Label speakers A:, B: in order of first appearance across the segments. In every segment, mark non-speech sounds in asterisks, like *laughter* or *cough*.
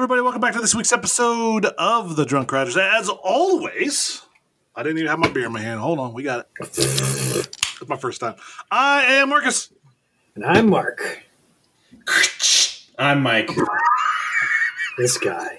A: everybody. Welcome back to this week's episode of The Drunk Riders. As always, I didn't even have my beer in my hand. Hold on, we got it. It's my first time. I am Marcus.
B: And I'm Mark.
C: I'm Mike.
B: This guy.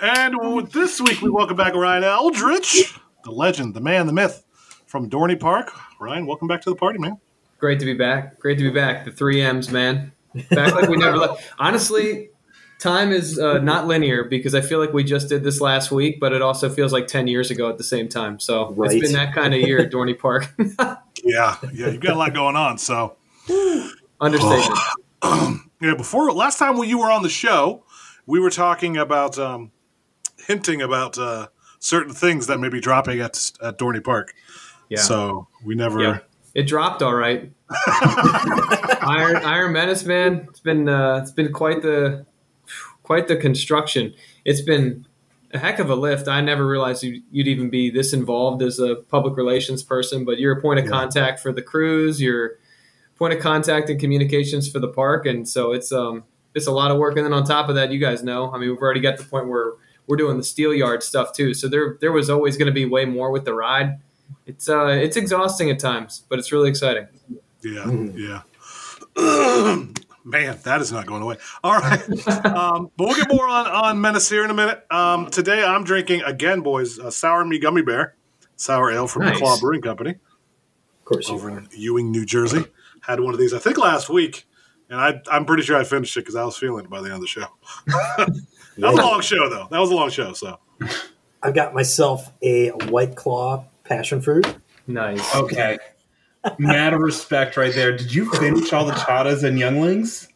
A: And this week we welcome back Ryan Eldredge, the legend, the man, the myth from Dorney Park. Ryan, welcome back to the party, man.
D: Great to be back. Great to be back. The three M's, man. Back like we never left. Honestly, time is uh, not linear because I feel like we just did this last week, but it also feels like 10 years ago at the same time. So
B: Right.
D: it's been that kind of year at Dorney Park. *laughs*
A: Yeah, yeah, you've got a lot going on. So,
D: Understatement. *sighs*
A: yeah, before last time when you were on the show, we were talking about um, hinting about uh, certain things that may be dropping at at Dorney Park.
D: Yeah.
A: So we never.
D: yeah. It dropped all right. *laughs* Iron Iron Menace, man. It's been uh, it's been quite the quite the construction. It's been a heck of a lift. I never realized you'd, you'd even be this involved as a public relations person, but you're a point of
B: Yeah.
D: contact for the crews. You're point of contact and communications for the park, and so it's um it's a lot of work. And then on top of that, you guys know, I mean, we've already got the point where we're doing the steel yard stuff too. So there there was always going to be way more with the ride. It's uh it's exhausting at times, but it's really exciting.
A: Yeah,
B: Mhm.
A: yeah. *clears throat* Man, that is not going away. All right, *laughs* um, but we'll get more on on Menace here in a minute. Um, today, I'm drinking again, boys, a sour me gummy bear sour ale from
D: Nice.
A: the Claw Brewing Company
B: Of course
A: over
B: are.
A: in Ewing, New Jersey. Had one of these, I think, last week, and I, I'm pretty sure I finished it because I was feeling it by the end of the show. *laughs* that was a long show, though. That was a long show. So,
B: I've got myself a White Claw passion fruit.
D: Nice.
C: Okay. Mad respect right there. Did you finish all the chatas and Yuenglings?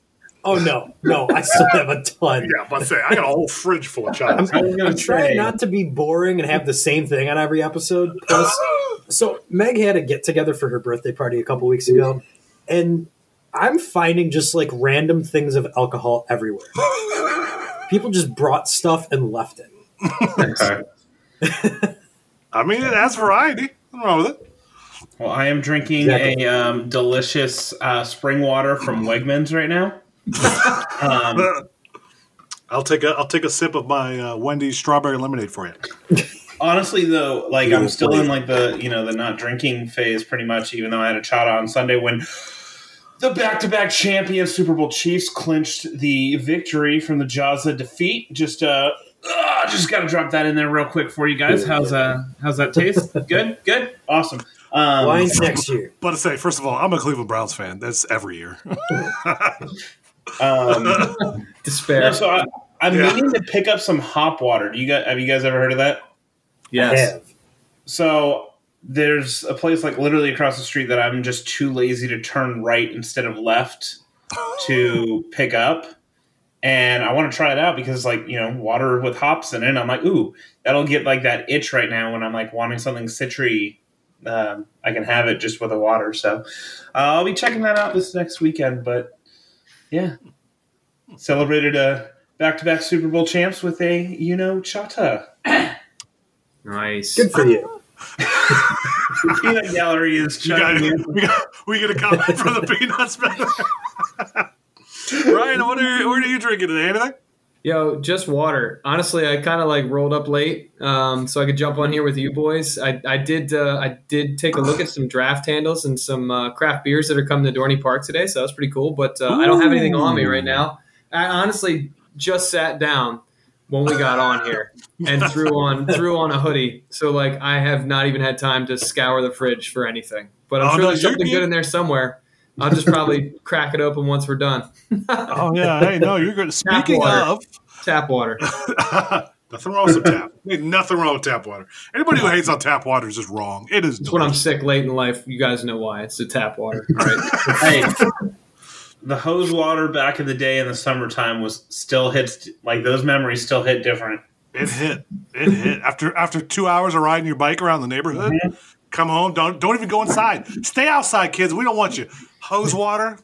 B: Oh no, no, I still have a ton.
A: yeah, but say I got a whole fridge full of chocolate.
C: I was gonna
B: I'm trying not to be boring and have the same thing on every episode. Plus, *gasps* so Meg had a get together for her birthday party a couple weeks ago, and I'm finding just like random things of alcohol everywhere. *laughs* People just brought stuff and left it. *laughs*
C: Okay.
A: I mean, it has variety. Nothing wrong with it.
C: Well, I am drinking
B: Exactly.
C: a um, delicious uh, spring water from Wegmans right now. *laughs* Um, *laughs*
A: I'll take a I'll take a sip of my uh, Wendy's strawberry lemonade for you.
C: honestly, though, like
B: You
C: I'm still in like the you know the not drinking phase, pretty much. Even though I had a chata on Sunday when the back-to-back champion Super Bowl Chiefs clinched the victory from the Jazza defeat. Just uh, uh just got to drop that in there real quick for you guys. How's uh how's that taste? *laughs* good, good, awesome. Um,
B: Wines next year.
A: But to say, first of all, I'm a Cleveland Browns fan. That's every year. *laughs*
C: um, *laughs*
D: Despair.
C: no, so I, I'm
A: Yeah.
C: meaning to pick up some hop water. Do you guys have you guys ever heard of that?
D: yes.
C: So there's a place like literally across the street that I'm just too lazy to turn right instead of left to pick up. And I want to try it out because like, you know, water with hops in it. I'm like, ooh, that'll get like that itch right now when I'm like wanting something citry. Um, I can have it just with the water. So uh, I'll be checking that out this next weekend. But yeah, celebrated a back-to-back Super Bowl champs with a, you know, chata. *coughs*
D: Nice.
B: Good for you. *laughs*
C: Peanut gallery is
A: You got, *laughs* we, got, we get a comment from the *laughs* Peanuts man. Ryan, what are you, what are you drinking today? Anything?
D: Yo, just water. Honestly, I kind of like rolled up late, um, so I could jump on here with you boys. I, I did uh, I did take a look at some draft handles and some uh, craft beers that are coming to Dorney Park today, so that was pretty cool. But uh, I don't have anything on me right now. I honestly just sat down when we got on here and threw on threw on a hoodie, so like I have not even had time to scour the fridge for anything. But I'm
A: Oh,
D: sure
A: no,
D: there's something
A: good.
D: good in there somewhere. I'll just probably crack it open once we're done.
A: Oh yeah, hey, no, you're good. Speaking
D: water.
A: of,
D: Tap water. *laughs*
A: nothing wrong with some tap. Ain't nothing wrong with tap water. Anybody who hates on tap water is just wrong. It is.
D: When I'm sick late in life. You guys know why. It's the tap water. All right. *laughs*
C: hey, the hose water back in the day in the summertime was still hits like those memories still hit different.
A: It hit. It hit. After after two hours of riding your bike around the neighborhood, mm-hmm. Come home. Don't don't even go inside. Stay outside, kids. We don't want you. Hose water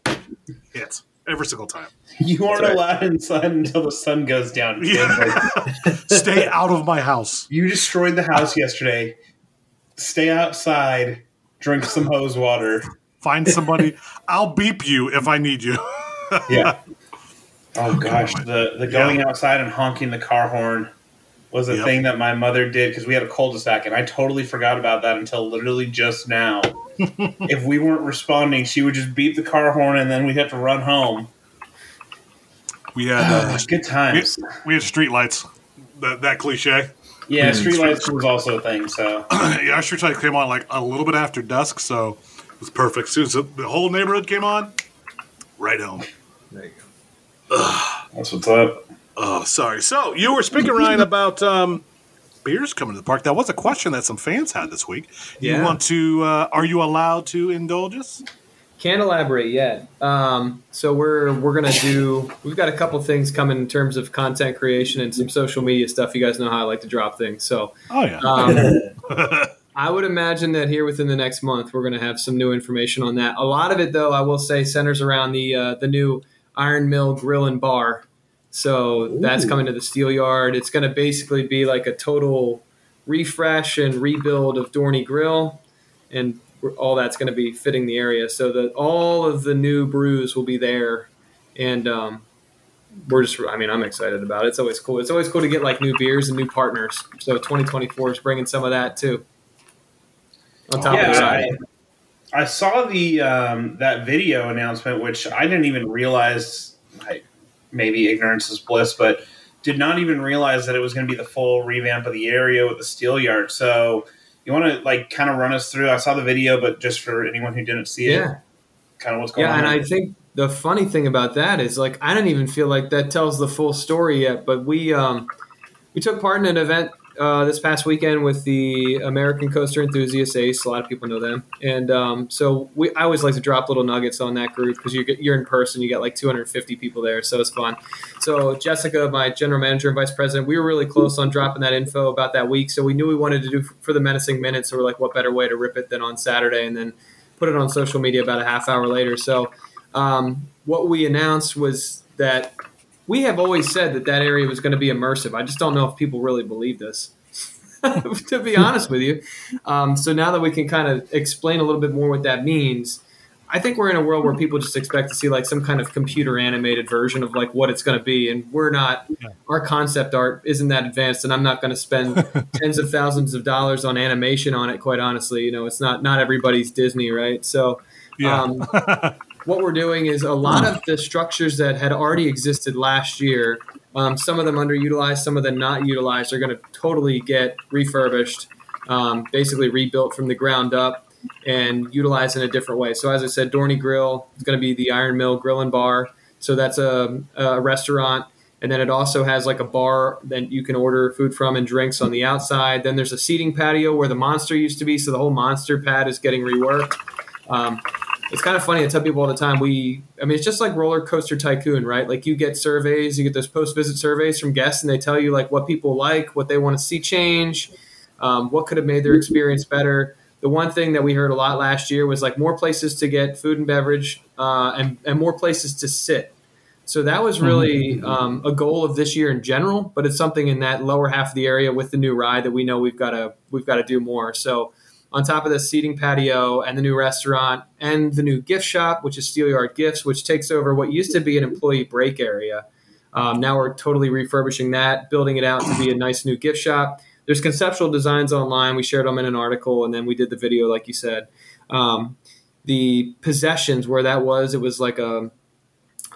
A: hits every single time.
C: You aren't
B: right.
C: allowed inside until the sun goes down. *laughs* kid. Like,
A: Stay out of my house.
C: you destroyed the house yesterday. Stay outside. Drink some hose water.
A: Find somebody. I'll beep you if I need you.
C: Yeah. *laughs* Oh gosh, the the going outside and honking the car horn was a
A: Yep.
C: thing that my mother did because we had a cul-de-sac, and I totally forgot about that until literally just now. *laughs* if we weren't responding, she would just beep the car horn, and then we'd have to run home.
A: We had uh, *sighs*
C: Good times.
A: we had street lights. That, that cliche.
C: Yeah, streetlights was also a thing. So *clears throat*
A: yeah, our street lights came on like a little bit after dusk, so it was perfect. As soon as the, the whole neighborhood came on, right home.
D: There you go.
C: that's what's up.
A: Oh, sorry. So you were speaking, Ryan, about um, beers coming to the park. That was a question that some fans had this week. You want to? Uh, are you allowed to indulge us?
D: Can't elaborate yet. Um, so we're we're gonna do. We've got a couple things coming in terms of content creation and some social media stuff. You guys know how I like to drop things. So
A: Oh yeah.
D: um, *laughs* I would imagine that here within the next month we're going to have some new information on that. A lot of it, though, I will say, centers around the uh, the new Iron Mill Grill and Bar. So that's coming to the Steel Yard. It's going to basically be like a total refresh and rebuild of Dorney Grill, and all that's going to be fitting the area. So that all of the new brews will be there, and um, we're just. I mean, I'm excited about it. It's always cool. It's always cool to get like new beers and new partners. So 2024 is bringing some of that too. On top of that,
C: I, I saw the um, that video announcement, which I didn't even realize. I, maybe ignorance is bliss, but did not even realize that it was going to be the full revamp of the area with the steel yard. So you want to like kind of run us through? I saw the video, but just for anyone who didn't see it,
D: yeah,
C: kind of what's going
D: yeah.
C: on.
D: Yeah, and I think the funny thing about that is like I don't even feel like that tells the full story yet. But we um, we took part in an event uh, this past weekend with the American Coaster Enthusiasts Ace. A lot of people know them, and um, so we I always like to drop little nuggets on that group because you get you're in person. You got like 250 people there, so it's fun. So Jessica, my general manager and vice president, we were really close on dropping that info about that week. So we knew we wanted to do for the menacing minutes. So we're like, what better way to rip it than on Saturday and then put it on social media about a half hour later. So um, what we announced was that we have always said that that area was going to be immersive. I just don't know if people really believe this. *laughs* to be honest with you, um, so now that we can kind of explain a little bit more what that means, I think we're in a world where people just expect to see like some kind of computer animated version of like what it's going to be, and we're not. Our concept art isn't that advanced, and I'm not going to spend *laughs* tens of thousands of dollars on animation on it. Quite honestly, you know, it's not not everybody's Disney, right? So,
A: yeah.
D: um, *laughs* what we're doing is a lot of the structures that had already existed last year, um, some of them underutilized, some of them not utilized, are going to totally get refurbished, um, basically rebuilt from the ground up and utilized in a different way. So, as I said, Dorney Grill is going to be the Iron Mill Grill and Bar. So, that's a, a restaurant. And then it also has like a bar that you can order food from and drinks on the outside. Then there's a seating patio where the monster used to be. So, the whole monster pad is getting reworked. Um, it's kind of funny. I tell people all the time. We, I mean, it's just like roller coaster tycoon, right? Like you get surveys, you get those post visit surveys from guests, and they tell you like what people like, what they want to see change, um, what could have made their experience better. The one thing that we heard a lot last year was like more places to get food and beverage, uh, and and more places to sit. So that was really um, a goal of this year in general, but it's something in that lower half of the area with the new ride that we know we've got to we've got to do more. So on top of the seating patio and the new restaurant and the new gift shop, which is Steelyard Gifts, which takes over what used to be an employee break area. Um, now we're totally refurbishing that, building it out to be a nice new gift shop. There's conceptual designs online. We shared them in an article, and then we did the video, like you said. Um, the possessions where that was, it was like a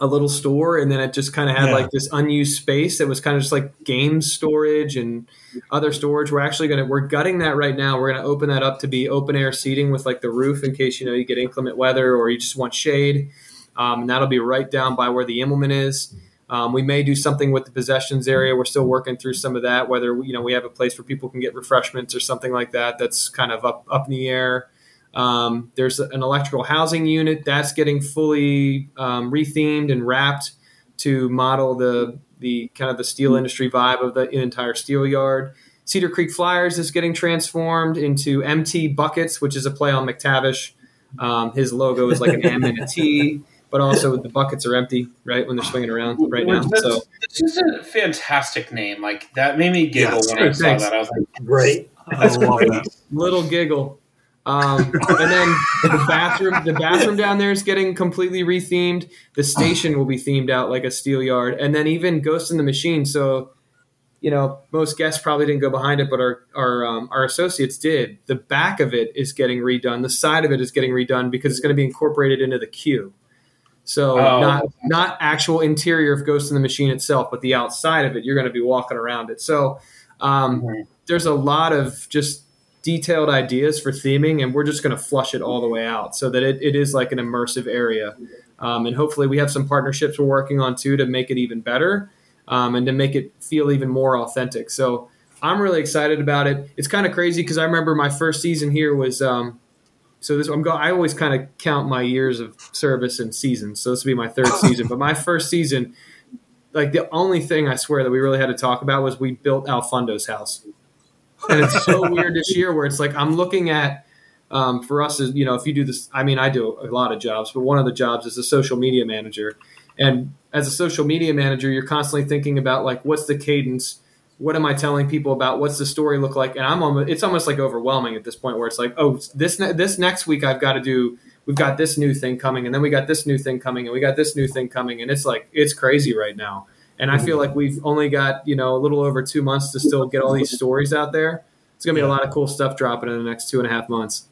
D: a little store, and then it just kind of had
A: Yeah.
D: like this unused space that was kind of just like game storage and other storage. We're actually gonna we're gutting that right now. We're gonna open that up to be open air seating with like the roof in case you know you get inclement weather or you just want shade. Um, and that'll be right down by where the Immelmann is. Um, we may do something with the possessions area. We're still working through some of that. Whether you know we have a place where people can get refreshments or something like that. That's kind of up up in the air. Um, there's an electrical housing unit that's getting fully um, rethemed and wrapped to model the the kind of the steel industry vibe of the entire steel yard. Cedar Creek Flyers is getting transformed into MT Buckets, which is a play on McTavish. Um, his logo is like an M and a T, *laughs* but also the buckets are empty, right, when they're swinging around right now.
C: That's-
D: So
C: it's just a fantastic name. Like that made me giggle
A: Yes.
C: when I saw
D: thanks.
C: that. I was like,
B: great.
A: I love that.
D: little giggle. Um, and then the bathroom, the bathroom down there is getting completely rethemed. The station will be themed out like a steel yard, and then even Ghost in the Machine. So, you know, most guests probably didn't go behind it, but our our um, our associates did. The back of it is getting redone. The side of it is getting redone because it's going to be incorporated into the queue. So
C: Oh.
D: not not actual interior of Ghost in the Machine itself, but the outside of it. You're going to be walking around it. So um, there's a lot of just detailed ideas for theming, and we're just going to flush it all the way out so that it, it is like an immersive area. Um, and hopefully, we have some partnerships we're working on too to make it even better um, and to make it feel even more authentic. So I'm really excited about it. It's kind of crazy because I remember my first season here was. Um, so this I'm go. I always kind of count my years of service and seasons. So this will be my third season. But my first season, like the only thing I swear that we really had to talk about was we built Alfundo's house, and it's so weird this year where it's like I'm looking at. Um, for us, is you know, if you do this, I mean, I do a lot of jobs, but one of the jobs is a social media manager, and as a social media manager, you're constantly thinking about like, what's the cadence? What am I telling people about? What's the story look like? And I'm almost, it's almost like overwhelming at this point where it's like, oh, this ne- this next week I've got to do. We've got this new thing coming, and then we got this new thing coming, and we got this new thing coming, and it's like it's crazy right now. And I feel like we've only got you know a little over two months to still get all these stories out there. It's gonna be a lot of cool stuff dropping in the next two and a half months.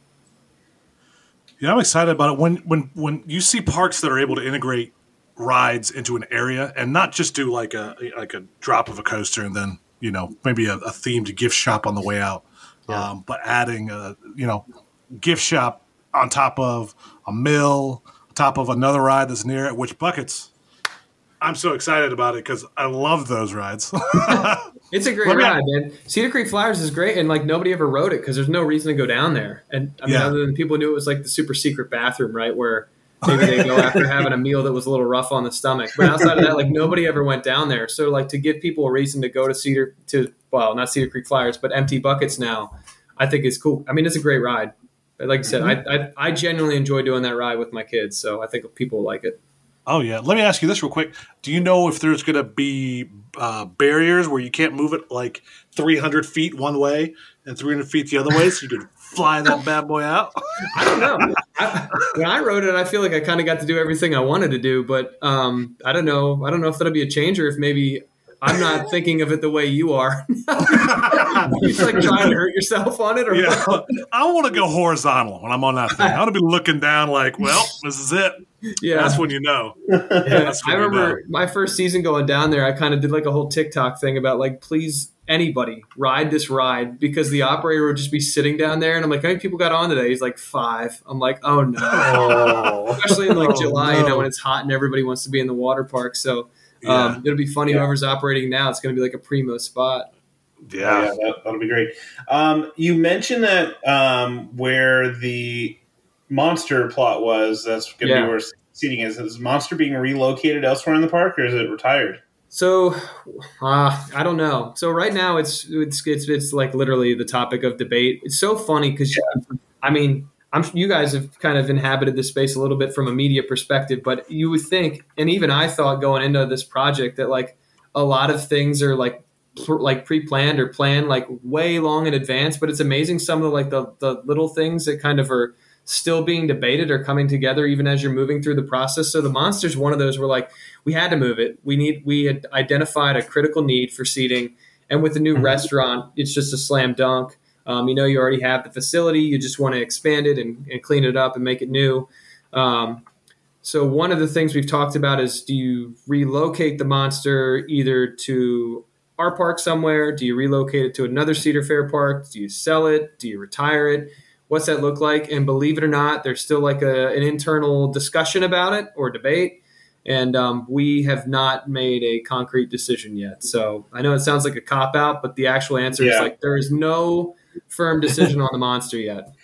A: Yeah, I'm excited about it. When when when you see parks that are able to integrate rides into an area and not just do like a like a drop of a coaster and then you know maybe a, a themed gift shop on the way out, um, but adding a you know gift shop on top of a mill, on top of another ride that's near it. Which buckets? I'm so excited about it because I love those rides. *laughs*
D: It's a great
A: Let me-
D: ride, man. Cedar Creek Flyers is great, and like nobody ever rode it because there's no reason to go down there. And I mean,
A: Yeah.
D: other than people knew it was like the super secret bathroom, right? Where maybe they go after *laughs* having a meal that was a little rough on the stomach. But outside of that, like nobody ever went down there. So like to give people a reason to go to Cedar to well, not Cedar Creek Flyers, but Empty Buckets now, I think is cool. I mean, it's a great ride. But like I said, mm-hmm. I, I I genuinely enjoy doing that ride with my kids, so I think people like it.
A: Oh yeah. Let me ask you this real quick. Do you know if there's going to be uh, barriers where you can't move it like 300 feet one way and 300 feet the other way, so you could *laughs* fly that bad boy out?
D: I don't know. I, when I wrote it, I feel like I kind of got to do everything I wanted to do, but um, I don't know. I don't know if that'll be a change or if maybe I'm not *laughs* thinking of it the way you are. *laughs* you just like trying to hurt yourself on it, or
A: yeah. I want to go horizontal when I'm on that thing. I want to be looking down like, well, this is it.
D: Yeah.
A: That's when you know. *laughs* That's
D: I
A: when you
D: remember my first season going down there. I kind of did like a whole TikTok thing about like, please anybody ride this ride because the operator would just be sitting down there, and I'm like, how many people got on today? He's like five. I'm like, oh no.
B: Oh.
D: especially in like
A: Oh,
D: July, you know, when it's hot and everybody wants to be in the water park. So
A: Yeah.
D: um, it'll be funny. Whoever's operating now, it's going to be like a primo spot.
A: Yeah.
C: yeah, that, that'll be great. Um, you mentioned that um, where the monster plot was, that's going to
D: Yeah.
C: be where seating is. Is monster being relocated elsewhere in the park, or is it retired?
D: So uh, I don't know. So right now, it's it's it's it's like literally the topic of debate. It's so funny because I mean. I'm, you guys have kind of inhabited this space a little bit from a media perspective, but you would think, and even I thought going into this project that like a lot of things are like like pre-planned or planned like way long in advance. But it's amazing some of the like the the little things that kind of are still being debated or coming together even as you're moving through the process. So the monster's one of those where like we had to move it. We need we had identified a critical need for seating, and with the new restaurant, it's just a slam dunk. Um, you know, you already have the facility. You just want to expand it and, and clean it up and make it new. Um, so one of the things we've talked about is: do you relocate the monster either to our park somewhere? Do you relocate it to another Cedar Fair park? Do you sell it? Do you retire it? What's that look like? And believe it or not, there's still like a, an internal discussion about it or debate and um, we have not made a concrete decision yet. So I know it sounds like a cop out, but the actual answer is like there is no firm decision on the monster yet.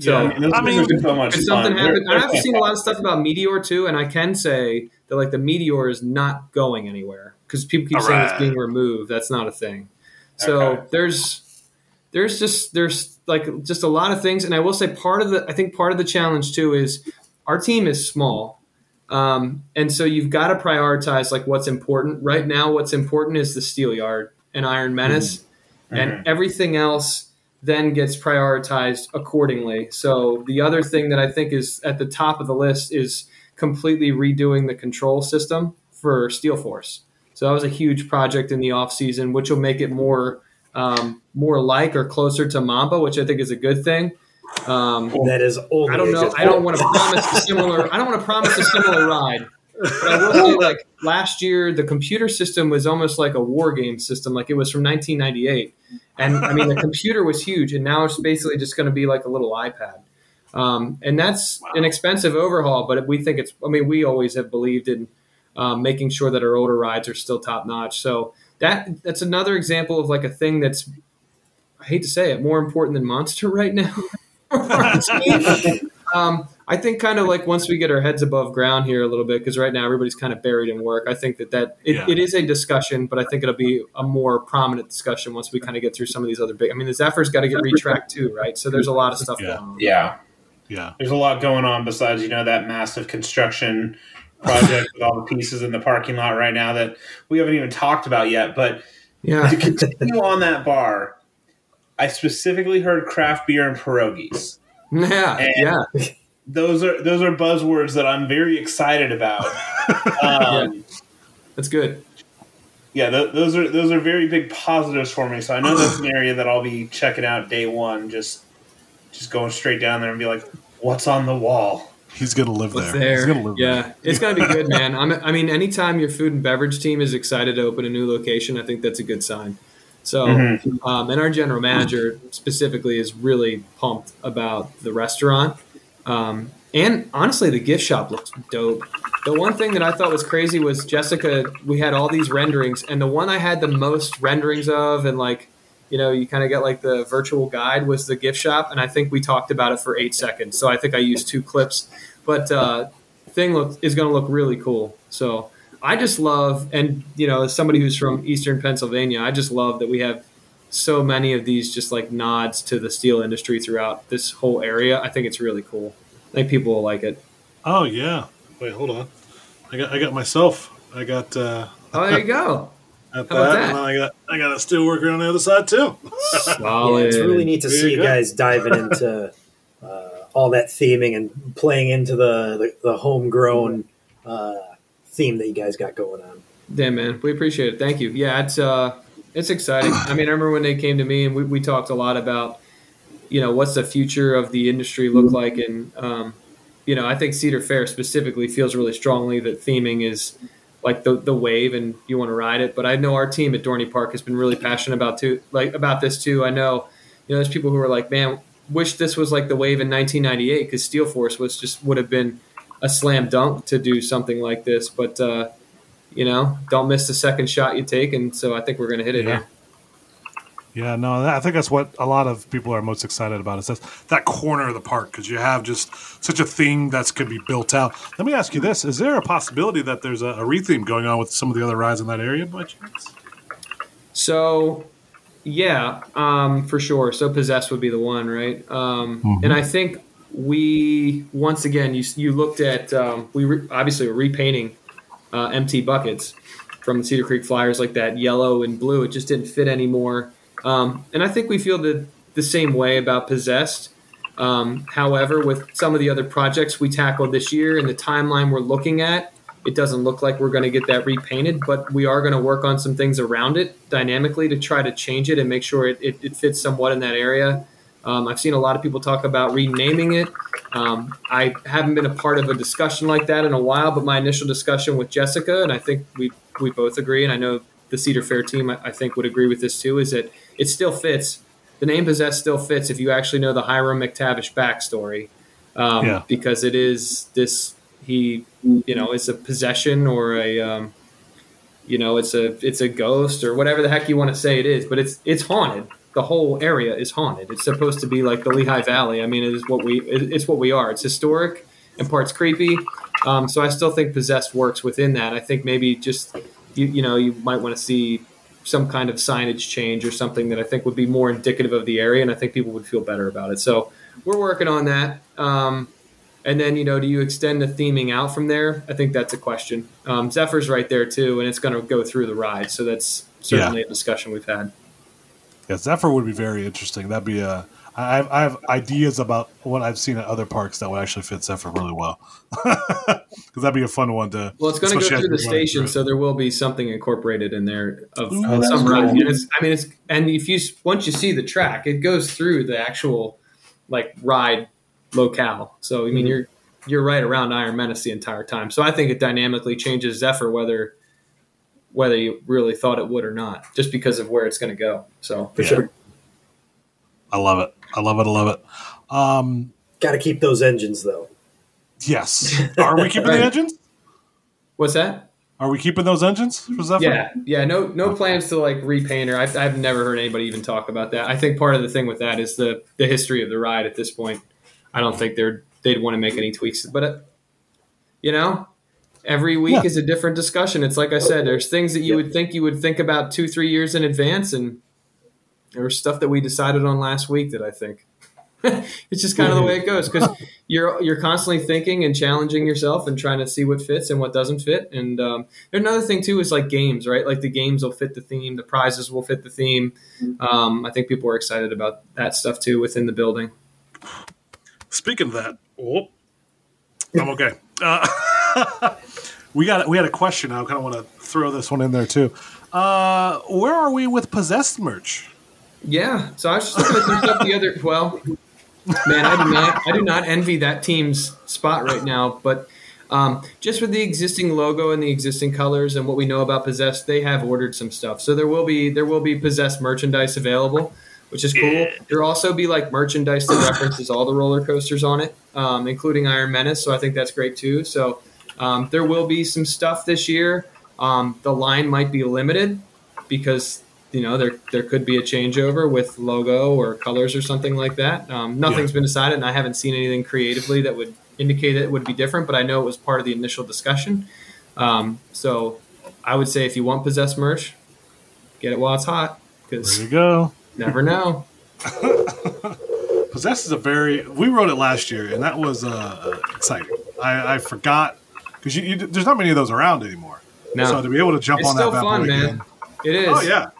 D: So
A: Yeah. I mean,
C: so much
D: something
C: fun.
D: happens,
C: They're-
D: and I've seen a lot of stuff about Meteor too, and I can say that like the Meteor is not going anywhere because people keep saying it's being removed. That's not a thing. So
C: Okay.
D: there's there's just there's like just a lot of things, and I will say part of the I think part of the challenge too is our team is small. Um, and so you've got to prioritize like what's important right now. What's important is the Steel Yard and Iron Menace, and
C: Mhm.
D: everything else then gets prioritized accordingly. So the other thing that I think is at the top of the list is completely redoing the control system for Steel Force. So that was a huge project in the off season, which will make it more um, more like or closer to Mamba, which I think is a good thing. Um,
B: that is old.
D: I don't know. I don't want to promise a similar. I don't want to promise a similar ride. But I will say, like last year, the computer system was almost like a war game system. Like it was from 1998, and I mean the computer was huge, and now it's basically just going to be like a little iPad. Um, and that's wow. an expensive overhaul, but we think it's. I mean, we always have believed in um, making sure that our older rides are still top notch. So that that's another example of like a thing that's. I hate to say it, more important than Monster *laughs* right now. *laughs* um, I think kind of like once we get our heads above ground here a little bit, because right now everybody's kind of buried in work. I think that that it, yeah. it is a discussion, but I think it'll be a more prominent discussion once we kind of get through some of these other big. I mean, the Zephyr's got to get retracked too, right? So there's a lot of stuff
A: yeah.
D: going on.
C: Yeah,
A: yeah.
C: There's a lot going on besides you know that massive construction project with all the pieces in the parking lot right now that we haven't even talked about yet. But
D: yeah,
C: to continue on that bar, I specifically heard craft beer and pierogies.
D: Yeah,
C: and
D: yeah.
C: Those are those are buzzwords that I'm very excited about. *laughs* Um,
D: yeah. That's good.
C: Yeah, th- those are those are very big positives for me. So I know that's an area that I'll be checking out day one. Just just going straight down there and be like, "What's on the wall?"
A: He's gonna live there.
D: there.
A: He's gonna live
D: yeah,
A: there.
D: it's gonna be good, man. I'm, I mean, anytime your food and beverage team is excited to open a new location, I think that's a good sign. So,
C: Mhm.
D: um, and our general manager specifically is really pumped about the restaurant. Um, and honestly, the gift shop looks dope. The one thing that I thought was crazy was Jessica. We had all these renderings, and the one I had the most renderings of, and like, you know, you kind of get like the virtual guide was the gift shop, and I think we talked about it for eight seconds. So I think I used two clips, but uh, thing look is going to look really cool. So I just love, and you know, as somebody who's from Eastern Pennsylvania, I just love that we have so many of these just like nods to the steel industry throughout this whole area. I think it's really cool. I think people will like it.
A: Oh yeah. Wait, hold on. I got I got myself. I got uh
D: Oh, there you go.
A: Got
D: How about
A: that,
D: that?
A: and I got I got a steel worker on the other side too. *laughs*
B: Yeah, it's really neat to
A: There
B: see
A: you
B: you guys diving into *laughs* uh, all that theming and playing into the the, the homegrown uh, theme that you guys got going on.
D: Damn man, we appreciate it. Thank you. Yeah, it's uh, it's exciting. I mean, I remember when they came to me and we, we talked a lot about, you know, what's the future of the industry look like, and um, you know, I think Cedar Fair specifically feels really strongly that theming is like the the wave, and you want to ride it. But I know our team at Dorney Park has been really passionate about too, like about this too. I know, you know, there's people who are like, man, wish this was like the wave in 1998 because Steel Force was just would have been a slam dunk to do something like this, but. uh you know, don't miss the second shot you take, and so I think we're going to hit it
A: Yeah.
D: here.
A: Yeah, no, I think that's what a lot of people are most excited about is that, that corner of the park because you have just such a thing that's could be built out. Let me ask you this: Is there a possibility that there's a, a retheme going on with some of the other rides in that area by chance?
D: So, yeah, um, for sure. So possessed would be the one, right? Um,
A: Mhm.
D: And I think we once again you you looked at um, we re- obviously were repainting uh, empty buckets from the Cedar Creek Flyers like that yellow and blue. It just didn't fit anymore. Um, and I think we feel the the same way about possessed. Um, however, with some of the other projects we tackled this year and the timeline we're looking at, it doesn't look like we're going to get that repainted, but we are going to work on some things around it dynamically to try to change it and make sure it, it, it fits somewhat in that area. Um, I've seen a lot of people talk about renaming it. Um, I haven't been a part of a discussion like that in a while, but my initial discussion with Jessica, and I think we we both agree, and I know the Cedar Fair team, I, I think, would agree with this too, is that it still fits. The name possessed still fits if you actually know the Hiram McTavish backstory, um,
A: Yeah.
D: because it is this he you know it's a possession or a um, you know it's a it's a ghost or whatever the heck you want to say it is, but it's it's haunted. The whole area is haunted. It's supposed to be like the Lehigh Valley. I mean, it is what we it's what we are. It's historic and parts creepy. Um, so I still think possessed works within that. I think maybe just you you know you might want to see some kind of signage change or something that I think would be more indicative of the area, and I think people would feel better about it. So we're working on that. Um, and then you know, do you extend the theming out from there? I think that's a question. Um, Zephyr's right there too, and it's going to go through the ride, so that's certainly a discussion we've had.
A: Yeah, Zephyr would be very interesting. That'd be a. I have, I have ideas about what I've seen at other parks that would actually fit Zephyr really well. *laughs* Because that'd be a fun one to.
D: Well, it's going to go through the
A: as you're running
D: station, so there will be something incorporated in there of
A: Ooh,
C: Oh,
D: some ride. It's, I mean, it's and if you once you see the track, it goes through the actual like ride locale. So I mean,
B: Mhm.
D: you're you're right around Iron Menace the entire time. So I think it dynamically changes Zephyr whether whether you really thought it would or not, just because of where it's going to go. So
B: For
A: Yeah.
B: sure.
A: I love it. I love it. I love it. Um,
B: Got to keep those engines though.
A: yes. Are we keeping *laughs*
D: Right.
A: the engines?
D: what's that?
A: Are we keeping those engines for Zephyr?
D: Yeah, yeah. No, no plans to like repaint her. I've, I've never heard anybody even talk about that. I think part of the thing with that is the the history of the ride. At this point, I don't think they're they'd want to make any tweaks. But uh, you know, every week
A: Yeah.
D: is a different discussion. It's like I said. There's things that you would think you would think about two, three years in advance, and there's stuff that we decided on last week that I think. *laughs* it's just kind of the way it goes because you're you're constantly thinking and challenging yourself and trying to see what fits and what doesn't fit. And um, another thing too is like games, right? Like the games will fit the theme, the prizes will fit the theme. Um, I think people are excited about that stuff too within the building.
A: Speaking of that, oh, I'm okay. Uh, *laughs* we got we had a question. I kind of want to throw this one in there too. Uh, where are we with possessed merch?
D: Yeah. So I was just looking at some stuff the other. Well, man, I do not I do not envy that team's spot right now, but. Um, just with the existing logo and the existing colors and what we know about possessed, they have ordered some stuff. So there will be there will be possessed merchandise available, which is cool. There'll also be like merchandise that references all the roller coasters on it, um, including Iron Menace. So I think that's great too. So um, there will be some stuff this year. Um, the line might be limited because you know there there could be a changeover with logo or colors or something like that. Um, nothing's been decided, and I haven't seen anything creatively that would indicate that it would be different. But I know it was part of the initial discussion. Um, so I would say if you want possessed merch, get it while it's hot
A: There
D: because
A: you go. *laughs*
D: never know.
A: Possessed is a very. We wrote it last year, and that was uh, exciting. I, I forgot because you, you, there's not many of those around anymore.
D: No,
A: So to be able to jump
D: it's
A: on
D: still
A: that bad
D: fun,
A: boy
D: man.
A: again-
D: It is.
A: Oh yeah,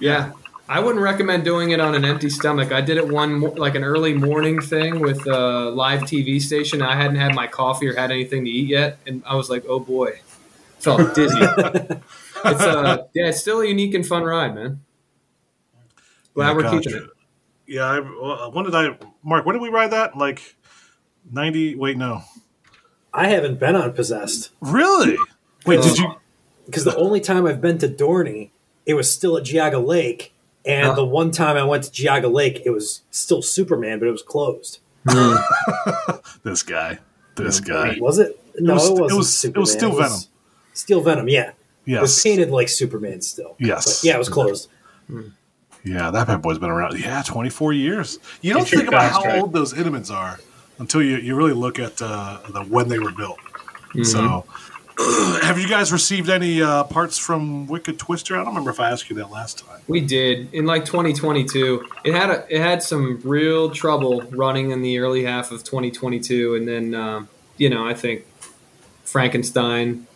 D: Yeah. I wouldn't recommend doing it on an empty stomach. I did it one like an early morning thing with a live TV station. I hadn't had my coffee or had anything to eat yet, and I was like, "Oh boy," felt *laughs* dizzy. it's uh, yeah, it's still a unique and fun ride, man. Glad
A: Yeah,
D: we're
A: gotcha.
D: keeping it.
A: Yeah, I, well, when did I, Mark? When did we ride that? Like ninety? Wait, no.
B: I haven't been on Possessed
A: Really? Wait, did you?
B: Um, because the only time I've been to Dorney, it was still at Geauga Lake, and
D: Huh.
B: the one time I went to Geauga Lake, it was still Superman, but it was closed. Hmm. *laughs*
A: This guy. This guy.
B: Was it? No,
A: was-
B: it,
A: it
B: wasn't
A: was- it was still Venom.
B: Still Venom, yeah. It was
A: Yes.
B: painted like Superman still.
A: Yes.
B: But yeah, it was closed.
A: Yeah, that bad boy's been around. Yeah, twenty four years. You don't
C: It's
A: think about how
C: track.
A: old those Intamins are until you, you really look at uh, the when they were built. So, *clears throat* have you guys received any uh, parts from Wicked Twister? I don't remember if I asked you that last time.
D: We did in like 2022. It had a, it had some real trouble running in the early half of 2022, and then um, you know I think Frankenstein,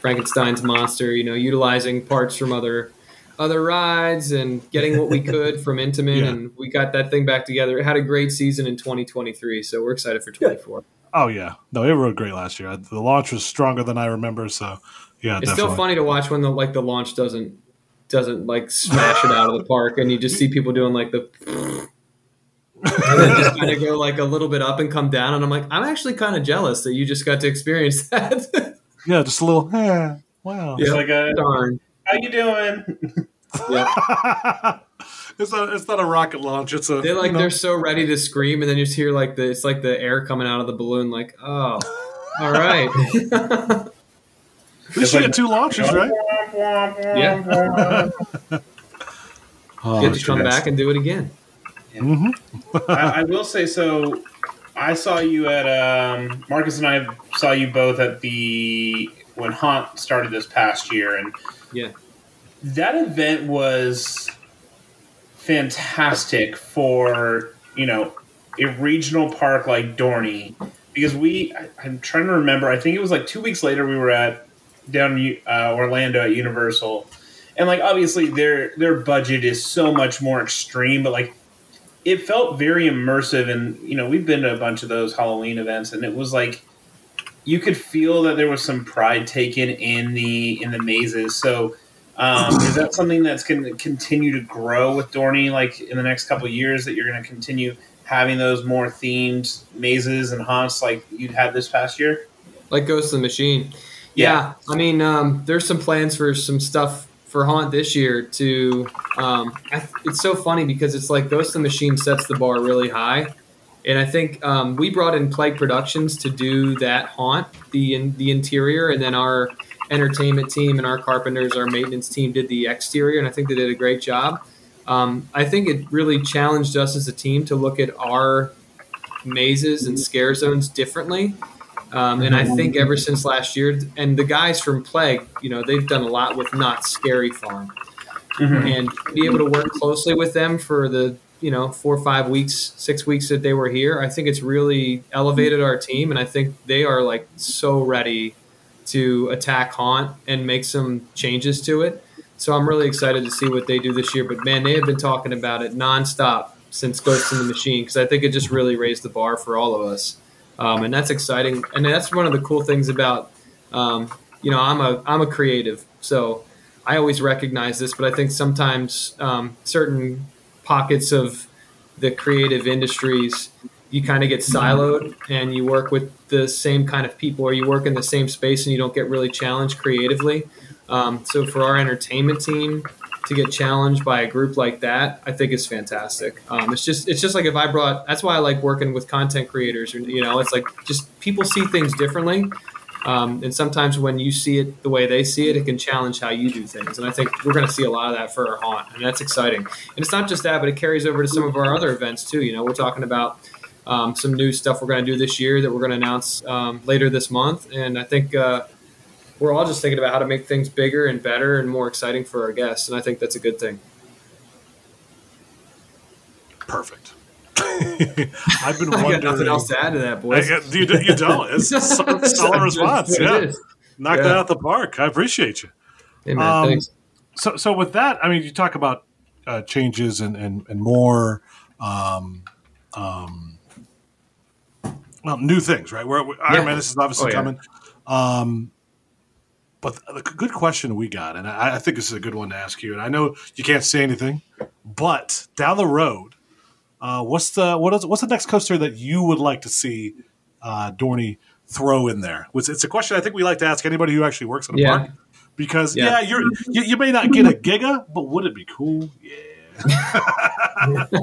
D: Frankenstein's monster, you know, utilizing parts from other other rides and getting what we *laughs* could from Intamin,
A: Yeah.
D: and we got that thing back together. It had a great season in 2023, so we're excited for 24.
A: Oh yeah, no, it rode great last year. The launch was stronger than I remember. So, yeah,
D: It's
A: definitely.
D: still funny to watch when the like the launch doesn't doesn't like smash it out of the park, and you just see people doing like the *laughs* and then just kind of go like a little bit up and come down, and I'm like, I'm actually kind of jealous that you just got to experience *laughs* that.
A: Yeah, just a little. Eh, wow.
C: It's
D: Yeah.
C: like a
D: Darn.
C: How you doing?
D: Yeah. *laughs*
A: it's not. It's not a rocket launch. It's a.
D: They like
A: you know,
D: they're so ready to scream, and then you just hear like the it's like the air coming out of the balloon. Like, oh, all right.
A: At least you get two launches, right?
D: yeah, *laughs*
A: Oh,
D: get to come
A: geez.
D: back and do it again.
A: Mhm.
C: I, I will say so. I saw you at um, Marcus and I saw you both at the when Haunt started this past year, and
D: Yeah.
C: That event was fantastic for you know a regional park like Dorney because we I, I'm trying to remember I think it was like two weeks later we were at down uh, Orlando at Universal and like obviously their their budget is so much more extreme, but like it felt very immersive. And you know, we've been to a bunch of those Halloween events, and it was like you could feel that there was some pride taken in the in the mazes. So. Um, is that something that's going to continue to grow with Dorney, like in the next couple of years? That you're going to continue having those more themed mazes and haunts like you'd had this past year?
D: Like Ghost of the Machine. Yeah, I mean, um, there's some plans for some stuff for Haunt this year. To um, I, it's so funny because it's like Ghost of the Machine sets the bar really high, and I think um, we brought in Plague Productions to do that Haunt, the in, the interior, and then our entertainment team and our carpenters, our maintenance team did the exterior, and I think they did a great job. Um, I think it really challenged us as a team to look at our mazes and scare zones differently. Um, and I think ever since last year, and the guys from Plague, you know, they've done a lot with Knott's Scary Farm,
C: Mm-hmm.
D: and be able to work closely with them for the you know four or five weeks, six weeks that they were here, I think it's really elevated our team, and I think they are like so ready to attack Haunt and make some changes to it. So I'm really excited to see what they do this year. But man, they have been talking about it nonstop since Ghost in the Machine because I think it just really raised the bar for all of us, um, and that's exciting. And that's one of the cool things about um, you know I'm a I'm a creative, so I always recognize this. But I think sometimes um, certain pockets of the creative industries you kind of get siloed and you work with the same kind of people or you work in the same space and you don't get really challenged creatively. Um, so for our entertainment team to get challenged by a group like that, I think is fantastic. Um, it's just it's just like if I brought that's why I like working with content creators. You know, it's like just people see things differently. Um, and sometimes when you see it the way they see it, it can challenge how you do things. And I think we're going to see a lot of that for our haunt, and that's exciting. And it's not just that, but it carries over to some of our other events too. You know, we're talking about um, some new stuff we're going to do this year that we're going to announce um, later this month. And I think uh, we're all just thinking about how to make things bigger and better and more exciting for our guests. And I think that's a good thing.
A: Perfect. *laughs* I've been
D: I
A: wondering.
D: got nothing else to add to that, boys.
A: I- you, you don't. It's a solid, solid response.
D: That's what
A: Yeah,
D: it is.
A: knocked it
D: Yeah.
A: out the park. I appreciate you.
D: Hey, man,
A: Um,
D: thanks.
A: So, so with that, I mean, you talk about uh, changes and and and more, um, um, well, new things, right? Where Iron
D: Yeah.
A: Man, this is obviously
D: Oh, yeah.
A: coming. Um, but the good question we got, and I, I think this is a good one to ask you. And I know you can't say anything, but down the road, uh, what's the what is what's the next coaster that you would like to see uh, Dorney throw in there? It's, it's a question I think we like to ask anybody who actually works in a
D: Yeah.
A: park because
D: Yeah.
A: yeah, you're you, you may not get a giga, but would it be cool? Yeah. *laughs*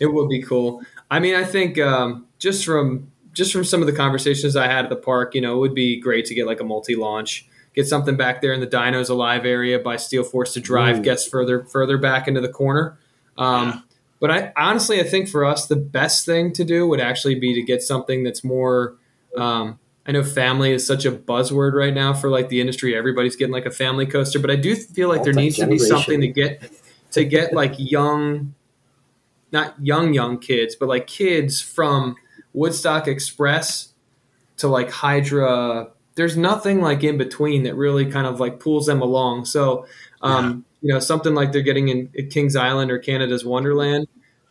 D: It would be cool. I mean, I think um, just from just from some of the conversations I had at the park, you know, it would be great to get like a multi-launch, get something back there in the Dinos Alive area by Steel Force to drive
B: Ooh.
D: guests further further back into the corner. Um,
A: Yeah.
D: But I honestly, I think for us, the best thing to do would actually be to get something that's more. Um, I know family is such a buzzword right now for like the industry. Everybody's getting like a family coaster, but I do feel like there needs to be something to get to get like young not young young kids, but like kids from Woodstock Express to like Hydra. There's nothing like in between that really kind of like pulls them along. So, um, you know, something like they're getting in Kings Island or Canada's Wonderland,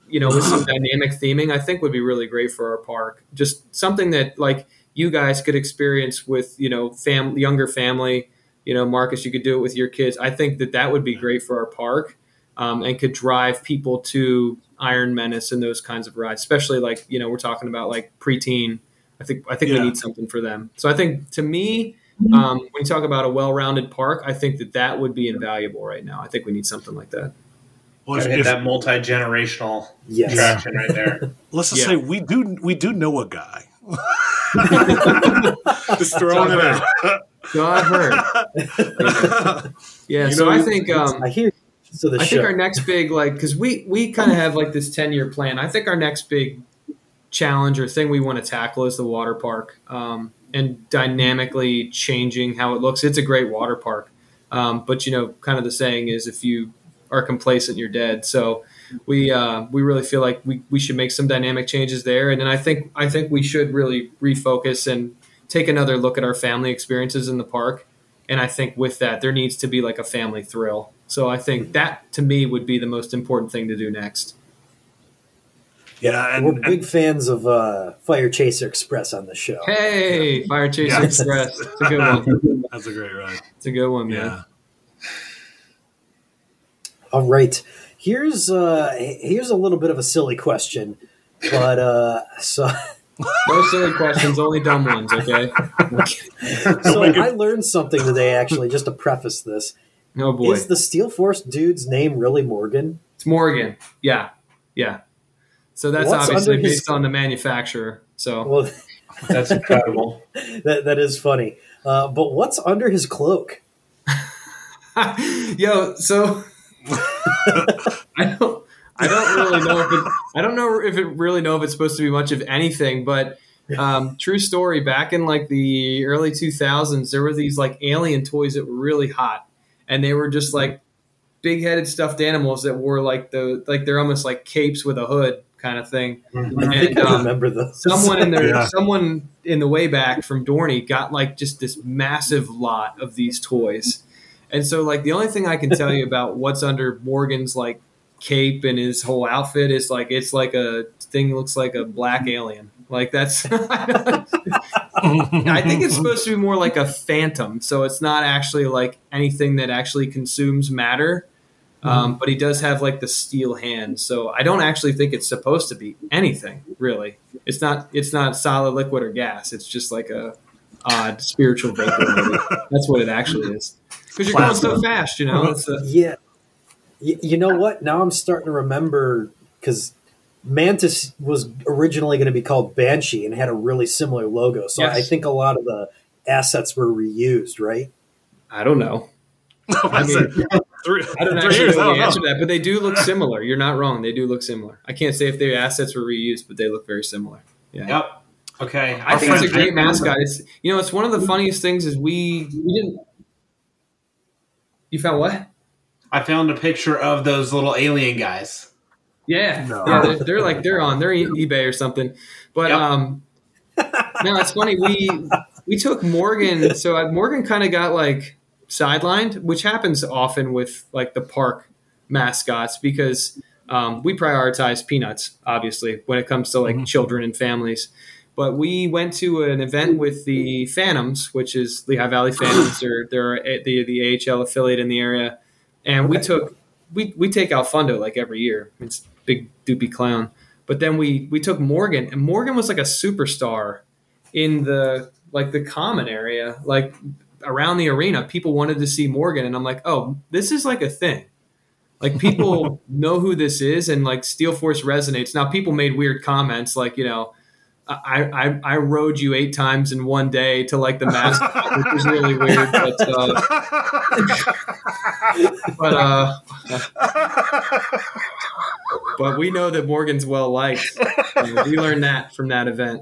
D: you know, with some *laughs* dynamic theming, I think would be really great for our park. Just something that like you guys could experience with, you know, fam younger family. You know, Marcus, you could do it with your kids. I think that that would be great for our park um, and could drive people to Iron Menace and those kinds of rides, especially like you know we're talking about like preteen. I think I think
A: Yeah.
D: we need something for them. So I think to me, um, when you talk about a well-rounded park, I think that that would be invaluable right now. I think we need something like that.
A: Well, if,
C: Gotta hit
A: if-
C: that multi generational
B: Yes.
C: attraction right there. *laughs*
A: let's just
D: Yeah.
A: say we do we do know a guy. *laughs* just throwing it out.
D: So I've heard. Yeah.
A: You
D: so
A: know,
D: I think um,
B: I hear. So the
D: I
B: show.
D: think our next big like because we we kind of have like this ten year plan. I think our next big challenge or thing we want to tackle is the water park um, and dynamically changing how it looks. It's a great water park, um, but you know, kind of the saying is if you are complacent, you're dead. So we uh, we really feel like we, we should make some dynamic changes there, and then I think I think we should really refocus and take another look at our family experiences in the park and I think with that there needs to be like a family thrill. So I think that to me would be the most important thing to do next.
A: Yeah, and,
B: We're
A: and-
B: big fans of uh, Fire Chaser Express on the show.
D: Hey, Fire Chaser
A: Yes.
D: Express. It's a good one. *laughs*
A: that's a great ride.
D: It's a good one, man.
A: Yeah.
B: All right. Here's uh here's a little bit of a silly question, but uh so *laughs*
D: No silly questions, only dumb ones, okay? *laughs*
B: so I learned something today actually just to preface this.
D: Oh boy.
B: Is the Steel Force dude's name really Morgan?
D: It's Morgan. Yeah. Yeah. So that's
B: What's
D: obviously
B: under his-
D: based on the manufacturer. So
B: Well, *laughs*
C: That's incredible. *laughs*
B: that that is funny. Uh, but what's under his cloak? *laughs*
D: Yo, so I don't I don't really know if it I don't know if it really know if it's supposed to be much of anything, but um, true story. Back in like the early two thousands, there were these like alien toys that were really hot, and they were just like big headed stuffed animals that wore like the like they're almost like capes with a hood kind of thing.
B: I think
D: And,
B: I
D: um,
B: remember those.
D: someone in there *laughs*
A: Yeah.
D: someone in the way back from Dorney got like just this massive lot of these toys. And so like the only thing I can tell you *laughs* about what's under Morgan's like cape and his whole outfit is like it's like a thing looks like a black alien. Like that's *laughs* I think it's supposed to be more like a phantom, so it's not actually like anything that actually consumes matter. Um, but he does have like the steel hand, so I don't actually think it's supposed to be anything really. It's not. It's not solid, liquid, or gas. It's just like a odd spiritual vapor. That's what it actually is. Because you're going so fast, you know. A,
B: Yeah. Y- you know what? Now I'm starting to remember because Mantis was originally going to be called Banshee and had a really similar logo. So
D: Yes.
B: I think a lot of the assets were reused, right?
D: I don't know. *laughs*
A: I
D: mean,
A: three,
D: I don't
A: three
D: actually
A: years,
D: know the answer to that, but they do look similar. You're not wrong. They do look similar. I can't say if their assets were reused, but they look very similar. Yeah.
C: Yep. Okay.
D: I
C: Our
D: think it's a great mascot. It's you know, it's one of the funniest things is we we didn't. You found what?
C: I found a picture of those little alien guys.
D: Yeah,
A: No.
D: yeah, they're, they're like they're on they're eBay or something. But
C: Yep.
D: um, no, it's funny. We we took Morgan. So Morgan kind of got like sidelined, which happens often with like the park mascots because um, we prioritize peanuts, obviously, when it comes to like children and families. But we went to an event with the Phantoms, which is Lehigh Valley *gasps* Phantoms. They're they're a- the the AHL affiliate in the area, and we took we we take Alfundo like every year. It's big doopy clown. But then we we took Morgan, and Morgan was like a superstar in the like the common area, like around the arena. People wanted to see Morgan, and I'm like, oh, this is like a thing. Like people *laughs* know who this is, and like Steel Force resonates. Now people made weird comments, like you know. I, I, I rode you eight times in one day to like the mascot, *laughs* which was really weird. But uh, *laughs* but uh, but we know that Morgan's well liked. Uh, we learned that from that event.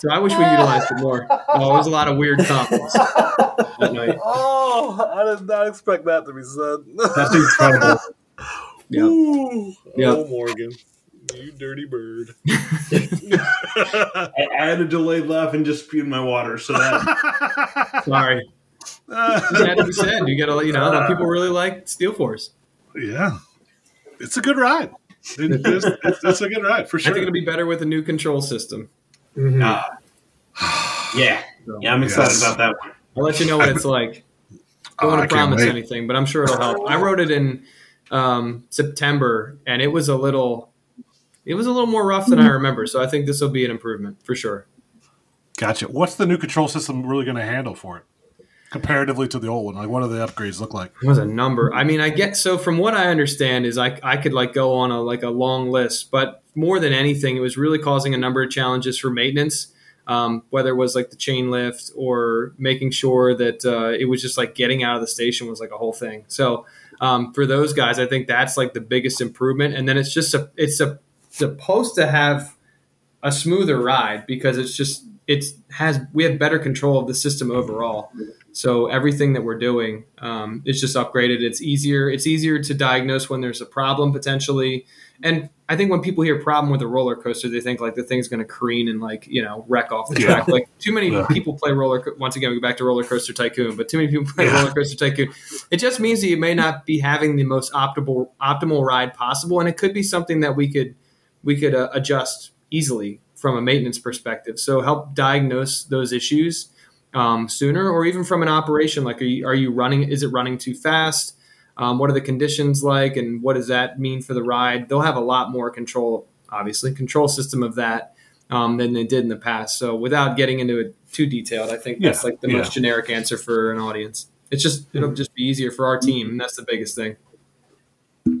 D: So I wish we utilized it more. Oh, it was a lot of weird comments that night.
A: Oh, I did not expect that to be said.
C: That's incredible. *laughs*
D: Yeah.
A: Ooh.
D: Yep.
A: Oh, Morgan, you dirty bird. *laughs*
C: I, I had a delayed laugh and just spewed my water, so that
D: Sorry. It had to be said. You gotta, you know, that people really like Steel Force.
A: yeah, it's a good ride. It- it's, it's, it's a good ride for sure.
D: I think it'll be better with a new control system.
B: Mhm.
C: uh, *sighs* yeah, yeah, I'm excited
A: Yes.
C: about that one.
D: I'll let you know what it's *laughs* like. Don't
A: Oh,
D: want to promise anything, but I'm sure it'll help. I wrote it in um, September, and it was a little, it was a little more rough than I remember. So I think this will be an improvement for sure.
A: Gotcha. What's the new control system really going to handle for it comparatively to the old one? Like, what do the upgrades look like?
D: It was a number. I mean, I get so from what I understand is I I could like go on a like a long list, but more than anything, it was really causing a number of challenges for maintenance. Um, whether it was like the chain lift or making sure that uh, it was just like getting out of the station was like a whole thing. So um, for those guys, I think that's like the biggest improvement. And then it's just a it's a supposed to have a smoother ride because it's just it's has we have better control of the system overall. So everything that we're doing um, is just upgraded. It's easier. It's easier to diagnose when there's a problem potentially. And I think when people hear problem with a roller coaster, they think like the thing's going to careen and like you know wreck off the
A: Yeah.
D: track. Like too many
A: Yeah.
D: people play roller. Co- Once again, we go back to roller coaster tycoon, but too many people play
A: Yeah.
D: roller coaster tycoon. It just means that you may not be having the most optimal optimal ride possible, and it could be something that we could we could uh, adjust easily from a maintenance perspective. So help diagnose those issues um, sooner, or even from an operation. Like, are you, are you running? Is it running too fast? Um, what are the conditions like, and what does that mean for the ride? They'll have a lot more control, obviously, control system of that um, than they did in the past. So, without getting into it too detailed, I think that's
A: Yeah,
D: like the
A: yeah.
D: most generic answer for an audience. It's just it'll just be easier for our team, and that's the biggest thing.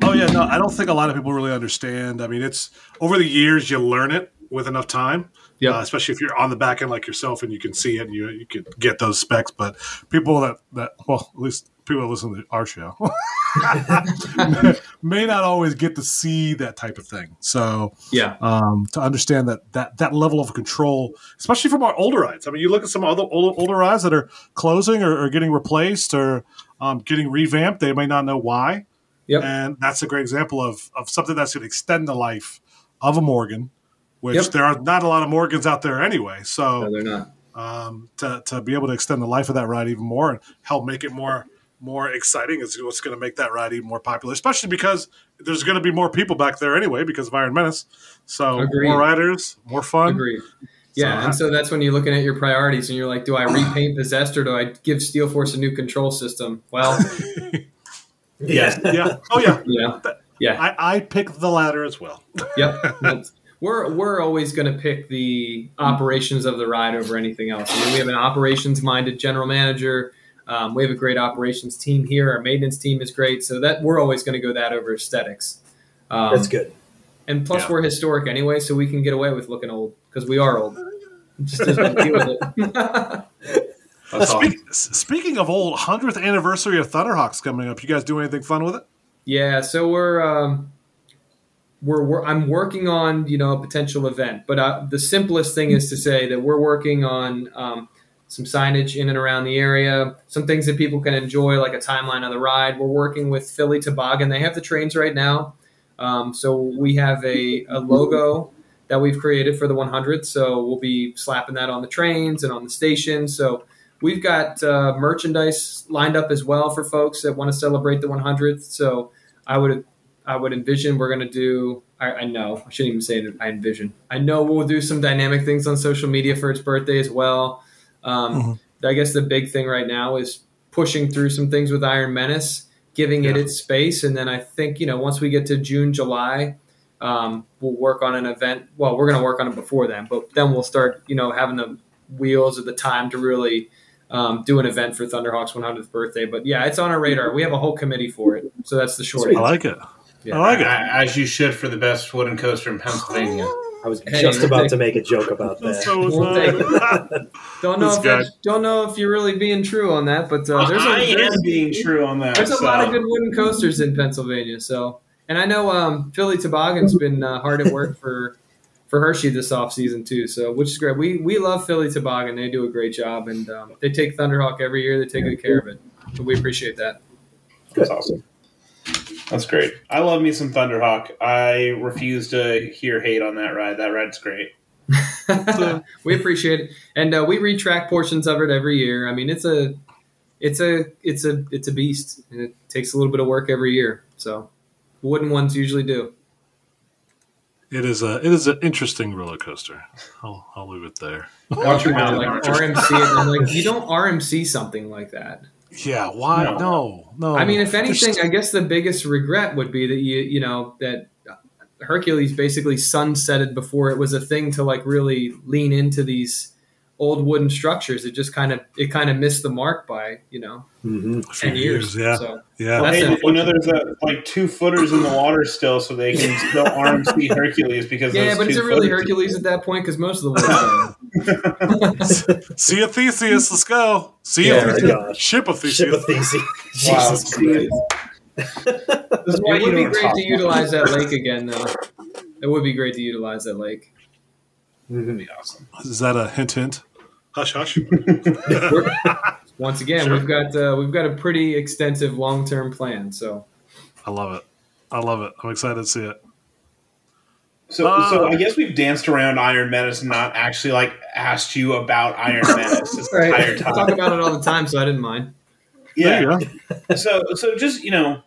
A: Oh yeah, no, I don't think a lot of people really understand. I mean, it's over the years you learn it with enough time.
D: Yep.
A: Uh, especially if you're on the back end like yourself and you can see it and you you could get those specs. But people that that well, at least people that listen to our show *laughs* may not always get to see that type of thing. So
D: Yeah,
A: um, to understand that that that level of control, especially from our older eyes. I mean, you look at some other older, older rides that are closing or, or getting replaced or um, getting revamped. They may not know why.
D: Yep.
A: And that's a great example of, of something that's going to extend the life of a Morgan, which
D: Yep.
A: there are not a lot of Morgans out there anyway.
D: no,
A: So
D: they're not.
A: um, to, to be able to extend the life of that ride even more and help make it more more exciting is what's going to make that ride even more popular, especially because there's going to be more people back there anyway because of Iron Menace. So
D: Agreed.
A: more riders, more fun.
D: Agreed. Yeah,
A: So
D: and so that's when you're looking at your priorities and you're like, do I repaint Possessed or do I give Steel Force a new control system? Well, *laughs*
A: Yeah, yeah. Oh yeah.
D: yeah, yeah,
A: I, I picked the latter as well.
D: yep. That's- We're we're always going to pick the operations of the ride over anything else. I mean, we have an operations minded general manager. Um, we have a great operations team here. Our maintenance team is great, so that we're always going to go that over aesthetics. Um,
B: That's good.
D: And plus,
A: Yeah.
D: we're historic anyway, so we can get away with looking old because we are old. Just doesn't deal with it. *laughs*
A: Speak, s- speaking of old, hundredth anniversary of Thunderhawks coming up. You guys do anything fun with it?
D: Yeah, so we're um, we're, we're I'm working on you know a potential event, but uh, the simplest thing is to say that we're working on um, some signage in and around the area, some things that people can enjoy, like a timeline of the ride. We're working with Philly Toboggan; they have the trains right now, um, so we have a, a logo that we've created for the 100th. So we'll be slapping that on the trains and on the station. So we've got uh, merchandise lined up as well for folks that want to celebrate the 100th. So I would I would envision we're going to do. I, I know I shouldn't even say that I envision. I know we'll do some dynamic things on social media for its birthday as well. Um, I guess the big thing right now is pushing through some things with Iron Menace, giving it its space, and then I think you know once we get to June, July, um, we'll work on an event. Well, we're going to work on it before then, but then we'll start you know having the wheels at the time to really um, do an event for Thunderhawk's 100th birthday. But yeah, it's on our radar. We have a whole committee for it, so that's the short.
A: I like it.
D: Yeah.
A: I like it.
C: As you should for the best wooden coaster in Pennsylvania.
B: I was
D: Hey,
B: just about to make a joke about that.
A: So
D: Well, *laughs* Don't know
A: This
D: if
A: guy.
D: don't know if you're really being true on that, but uh, there's a
C: I
D: there's,
C: am being true on that.
D: there's a lot of good wooden coasters in Pennsylvania. So, and I know um, Philly Toboggan's been uh, hard at work for for Hershey this off season too. So, which is great. We we love Philly Toboggan. They do a great job, and um, they take Thunderhawk every year. They take good care of it. So we appreciate that.
C: That's awesome. That's great. I love me some Thunderhawk. I refuse to hear hate on that ride. That ride's great. *laughs*
D: we appreciate it, and uh, we retrack portions of it every year. I mean, it's a, it's a, it's a, it's a beast, and it takes a little bit of work every year. So, wooden ones usually do.
A: It is a it is an interesting roller coaster. I'll, I'll leave it there.
C: Watch your mouth, *laughs*
D: like RMC it. and I'm like, you don't RMC something like that.
A: Yeah, why?
C: No.
A: No, no.
D: I mean, if
A: There's-
D: anything, I guess the biggest regret would be that you, you know, that Hercules basically sunsetted before it was a thing to like really lean into these old wooden structures. It just kind of it kind of missed the mark by you know
B: hmm
A: a few
D: ten years.
A: yeah,
D: So
A: yeah.
C: Well, hey, you know, there's a, like two footers in the water still, so they can *laughs* still RMC Hercules because
D: yeah,
C: those
D: but is
C: two
D: it really Hercules at that point? Because most of the *laughs* wood. *laughs*
A: See a Theseus. Let's go. See a
B: my
A: Theseus. Ship of Theseus.
B: Ship of Theseus.
C: Wow,
B: Jesus
C: Steve.
B: Christ.
C: This is
D: it would be great
C: talk.
D: to utilize that lake again, though. It would be great to utilize that lake.
B: Mhm.
C: Be awesome.
A: Is that a hint? Hint. Hush, hush. *laughs*
D: Once again,
A: Sure.
D: we've got uh, we've got a pretty extensive long term plan. So
A: I love it. I love it. I'm excited to see it.
C: So,
A: Uh,
C: so I guess we've danced around Iron Menace and not actually like asked you about Iron *laughs* Menace this entire
D: I
C: time.
D: talk about it all the time, so I didn't mind.
C: Yeah.
A: There you go.
C: so so just you know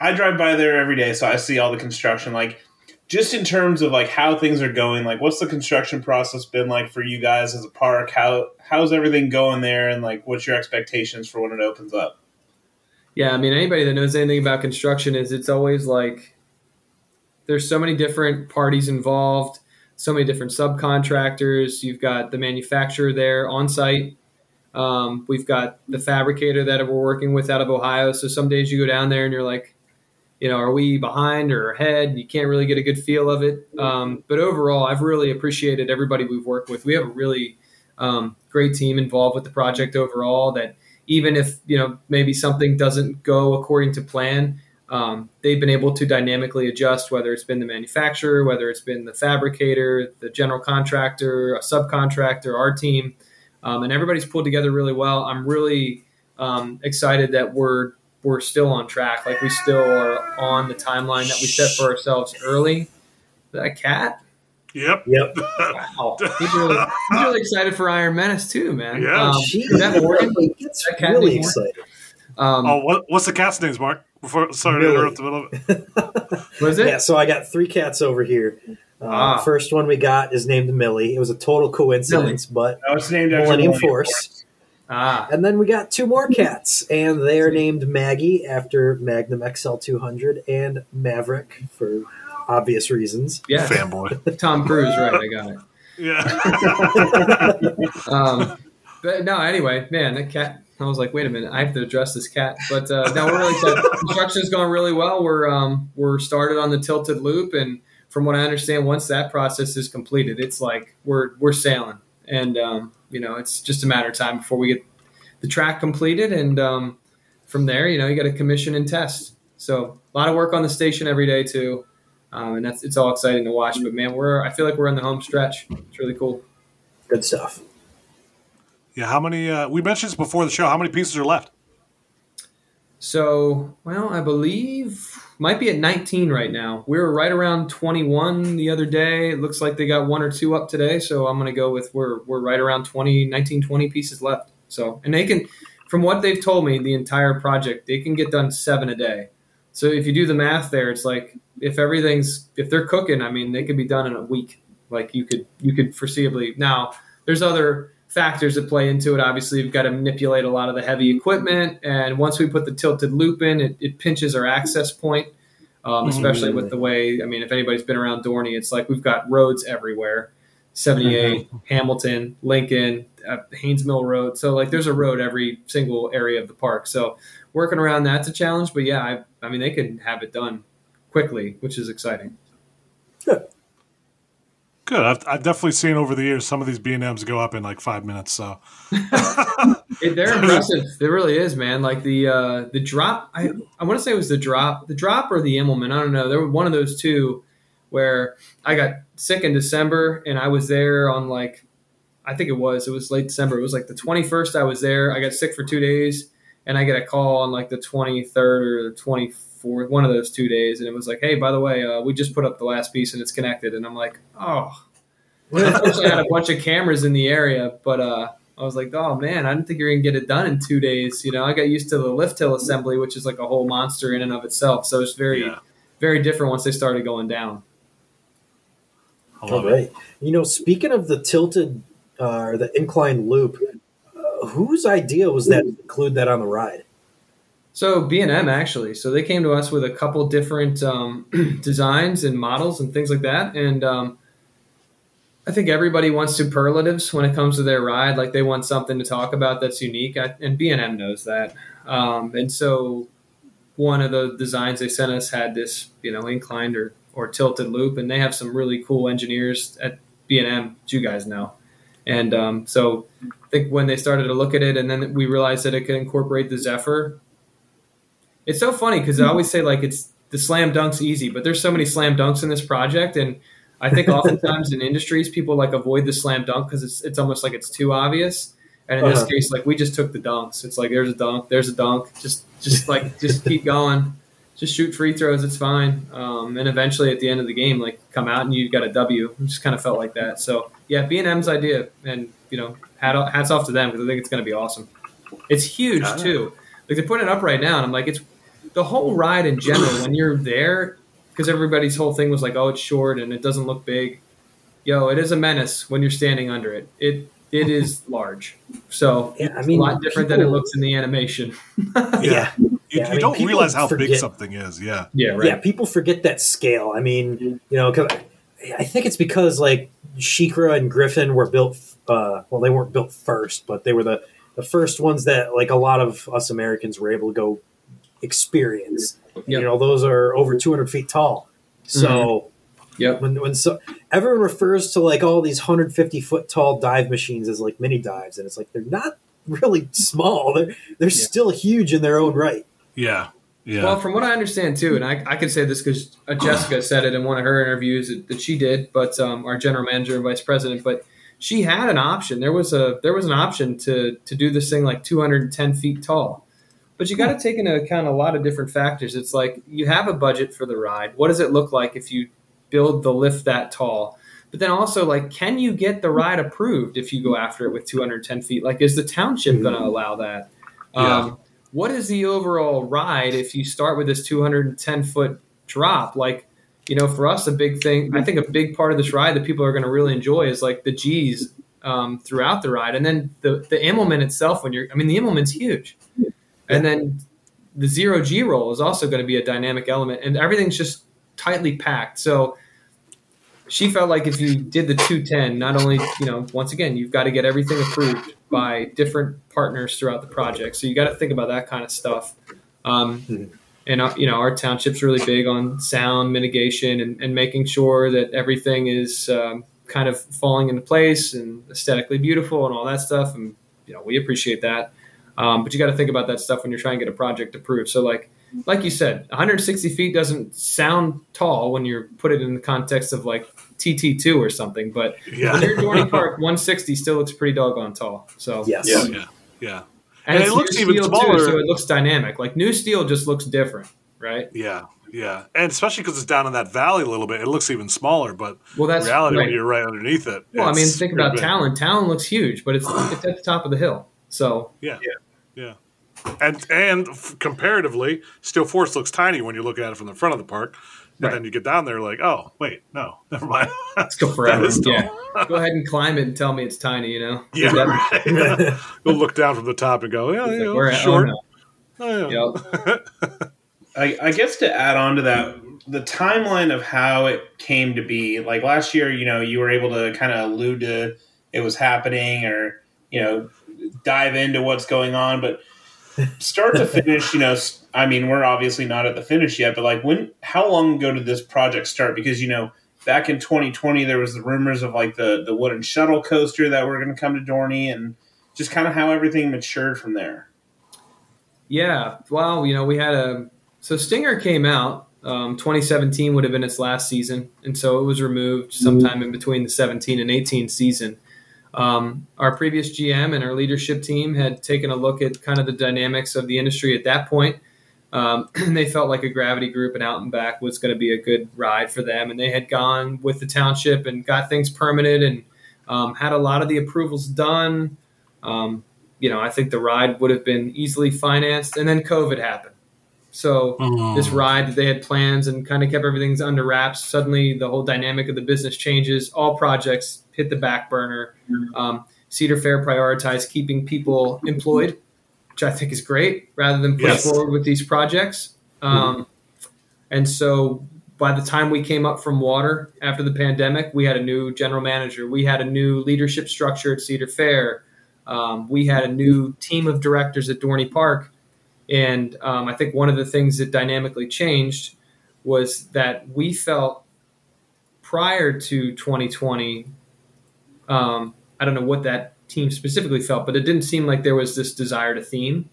C: i drive by there every day so i see all the construction like just in terms of like how things are going like what's the construction process been like for you guys as a park how how's everything going there and like what's your expectations for when it opens up
D: Yeah, I mean, anybody that knows anything about construction is it's always like there's so many different parties involved, so many different subcontractors. You've got the manufacturer there on site. Um, we've got the fabricator that we're working with out of Ohio. So some days you go down there and you're like, you know, are we behind or ahead? You can't really get a good feel of it. Um, but overall, I've really appreciated everybody we've worked with. We have a really um, great team involved with the project overall that even if you know maybe something doesn't go according to plan um, they've been able to dynamically adjust whether it's been the manufacturer whether it's been the fabricator the general contractor a subcontractor our team um, and everybody's pulled together really well i'm really um, excited that we're we're still on track like we still are on the timeline that we set for ourselves early Is that a cat
A: Yep.
B: Yep. *laughs*
D: wow he's really, he's really excited for iron menace too man
A: Yeah.
D: um,
B: She
D: is that Morgan?
B: gets
D: that cat
B: really
D: named
B: excited.
D: Um,
A: Oh, what, what's the cat's name, Mark? Before, sorry to interrupt the middle of it. *laughs*
D: was it
B: Yeah, so I got three cats over here. Uh,
D: Ah.
B: First one we got is named Millie. It was a total coincidence, but
C: no it's named after
B: Millennium
C: Millennium
B: Force.
D: Ah,
B: And then we got two more cats, and they are named Maggie after Magnum XL 200 and Maverick for obvious reasons.
D: yeah,
A: Fanboy.
D: Tom Cruise, right? I got it.
A: Yeah. *laughs*
D: Um, but no, anyway, man, that cat. I was like, wait a minute, I have to address this cat. But uh, no, we're really excited. Construction's going really well. We're um, we're started on the tilted loop, and from what I understand, once that process is completed, it's like we're we're sailing, and um, you know, it's just a matter of time before we get the track completed, and um, from there, you know, you got to commission and test. So a lot of work on the station every day too, um, and that's it's all exciting to watch. But man, we're I feel like we're in the home stretch. It's really cool.
B: Good stuff.
A: yeah. How many? Uh, we mentioned this before the show. How many pieces are left?
D: So, well, I believe might be at 19 right now. We were right around 21 the other day. It looks like they got one or two up today. So I'm going to go with we're we're right around 20, 19, 20 pieces left. So, and they can, from what they've told me, the entire project they can get done seven a day. So if you do the math there, it's like if everything's if they're cooking, I mean, they could be done in a week. Like you could you could foreseeably now. There's other factors that play into it. Obviously, you've got to manipulate a lot of the heavy equipment, and once we put the tilted loop in, it, it pinches our access point. Um, especially with the way, I mean, if anybody's been around Dorney, it's like we've got roads everywhere 78, *laughs* Hamilton, Lincoln, uh, Haynes Mill Road. So, like, there's a road every single area of the park. So, working around that's a challenge. But yeah, I, I mean, they can have it done quickly, which is exciting.
A: Good. I've, I've definitely seen over the years some of these B and M's go up in like five minutes. So *laughs*
D: they're *laughs* impressive. It really is, man. Like the uh, the drop. I I want to say it was the drop, the drop or the Immelmann. I don't know. There were one of those two where I got sick in December, and I was there on like I think it was it was late December. It was like the twenty first. I was there. I got sick for two days, and I get a call on like the twenty third or the twenty fourth, one of those two days, and it was like, hey, by the way, uh, we just put up the last piece and it's connected, and I'm like, oh. *laughs* Unfortunately, I had a bunch of cameras in the area, but uh, I was like, oh man, I didn't think you were gonna get it done in two days. You know, I got used to the lift hill assembly, which is like a whole monster in and of itself. So it's very,
A: Yeah.
D: very different once they started going down.
A: I love
B: All
A: it.
B: You know, speaking of the tilted uh, or the inclined loop, uh, whose idea was that to include that on the ride?
D: So B and M actually, so they came to us with a couple different um, *clears throat* designs and models and things like that, and um, I think everybody wants superlatives when it comes to their ride. Like they want something to talk about that's unique, I, and B and M knows that. Um, and so one of the designs they sent us had this, you know, inclined or, or tilted loop, and they have some really cool engineers at B and M, you guys know. And um, so I think when they started to look at it, and then we realized that it could incorporate the Zephyr. It's so funny because I always say like it's the slam dunks easy, but there's so many slam dunks in this project, and I think *laughs* oftentimes in industries people like avoid the slam dunk because it's it's almost like it's too obvious. And in this
B: Uh-huh.
D: case, like we just took the dunks. It's like there's a dunk, there's a dunk. Just just like just keep going. Just shoot free throws. It's fine. Um, and eventually, at the end of the game, like come out and you got a W. It just kind of felt like that. So yeah, B and M's idea, and you know, hat, hats off to them because I think it's going to be awesome. It's huge too. Like they're putting it up right now, and I'm like, it's the whole ride in general. when you're there, because everybody's whole thing was like, oh, it's short and it doesn't look big. Yo, it is a menace when you're standing under it. It it is *laughs* large. So
B: Yeah, I
D: it's
B: mean,
D: a lot different than it looks in the animation. *laughs*
B: Yeah.
A: You,
B: Yeah, I
A: you
B: mean,
A: don't
B: people
A: realize how big something is. Yeah.
D: yeah,
B: Yeah, people forget that scale. I mean, you know, I think it's because like SheiKra and Griffin were built. Uh, well, they weren't built first, but they were the the first ones that like a lot of us Americans were able to go experience.
D: Yep.
B: You know, those are over 200 feet tall. So
D: Yep.
B: when when so everyone refers to like all these 150 foot tall dive machines as like mini dives, and it's like they're not really small. They're they're
D: Yeah.
B: still huge in their own right.
A: Yeah. Yeah.
D: Well, from what I understand too, and I, I can say this because uh, Jessica *clears throat* said it in one of her interviews that, that she did, but um, our general manager and vice president, but she had an option. There was a there was an option to to do this thing like 210 feet tall, but you got to take into account a lot of different factors. It's like you have a budget for the ride. What does it look like if you build the lift that tall? But then also, like, can you get the ride approved if you go after it with 210 feet? Like, is the township going to allow that?
A: Yeah.
D: Um, what is the overall ride if you start with this 210 foot drop? Like, you know, for us, a big thing, I think a big part of this ride that people are going to really enjoy is like the G's um, throughout the ride. And then the, the Immelmann itself, when you're, I mean, the Immelmann's huge. And then the zero G roll is also going to be a dynamic element, and everything's just tightly packed. So she felt like if you did the 210, not only, you know, once again, you've got to get everything approved by different partners throughout the project. So you got to think about that kind of stuff. Um,
B: Mhm.
D: and, uh, you know, our township's really big on sound mitigation and, and making sure that everything is um, kind of falling into place and aesthetically beautiful and all that stuff. And, you know, we appreciate that. Um, but you got to think about that stuff when you're trying to get a project approved. So, like, like you said, 160 feet doesn't sound tall when you put it in the context of like TT2 or something, but
A: yeah.
D: when you're at Dorney *laughs* Park, 160 still looks pretty doggone tall. So
B: Yes.
C: Yeah.
A: Yeah. Yeah.
D: and,
A: And it looks even smaller.
D: too, so it looks dynamic. Like new steel just looks different, right?
A: Yeah. Yeah. And especially because it's down in that valley a little bit, it looks even smaller. But
D: Well,
A: in
D: that's
A: reality,
D: right.
A: when you're right underneath it.
D: Well, I mean, think about
A: big.
D: Talon. Talon looks huge, but it's it's at the top of the hill. So
A: Yeah. Yeah. And and f- comparatively, Steel Force looks tiny when you look at it from the front of the park. And
D: Right.
A: then you get down there, like, oh, wait, no, *laughs* never mind.
D: let's go *laughs* forever.
A: That is
D: yeah, *laughs* go ahead and climb it and tell me it's tiny. You know?
A: yeah,
D: That-
A: right. You'll look down from the top and go, yeah,
D: it's
A: yeah,
D: like, we're at- oh,
A: short.
D: no.
A: Oh, yeah.
D: Yep.
C: I, I guess to add on to that, the timeline of how it came to be, like last year, you know, you were able to kind of allude to it was happening or, you know, dive into what's going on. But start to finish, you know, I mean, we're obviously not at the finish yet, but like when, how long ago did this project start? Because, you know, back in 2020, there was the rumors of like the, the wooden shuttle coaster that were going to come to Dorney and just kind of how everything matured from there.
D: Yeah, well, you know, we had a so Stinger came out. Um, 2017 would have been its last season, and so it was removed sometime in between the 17 and 18 season. Um, our previous GM and our leadership team had taken a look at kind of the dynamics of the industry at that point. Um, and *clears throat* they felt like a gravity group and out and back was going to be a good ride for them. And they had gone with the township and got things permitted and um, had a lot of the approvals done. Um, you know, I think the ride would have been easily financed, and then COVID happened. So
A: Mm.
D: this ride that they had plans and kind of kept everything's under wraps. Suddenly, the whole dynamic of the business changes. All projects hit the back burner. Um, Cedar Fair prioritized keeping people employed, which I think is great, rather than push
A: Yes.
D: forward with these projects. Um, and so, by the time we came up from water after the pandemic, we had a new general manager. We had a new leadership structure at Cedar Fair. Um, we had a new team of directors at Dorney Park. And um, I think one of the things that dynamically changed was that we felt prior to 2020, um, I don't know what that team specifically felt, but it didn't seem like there was this desire to theme.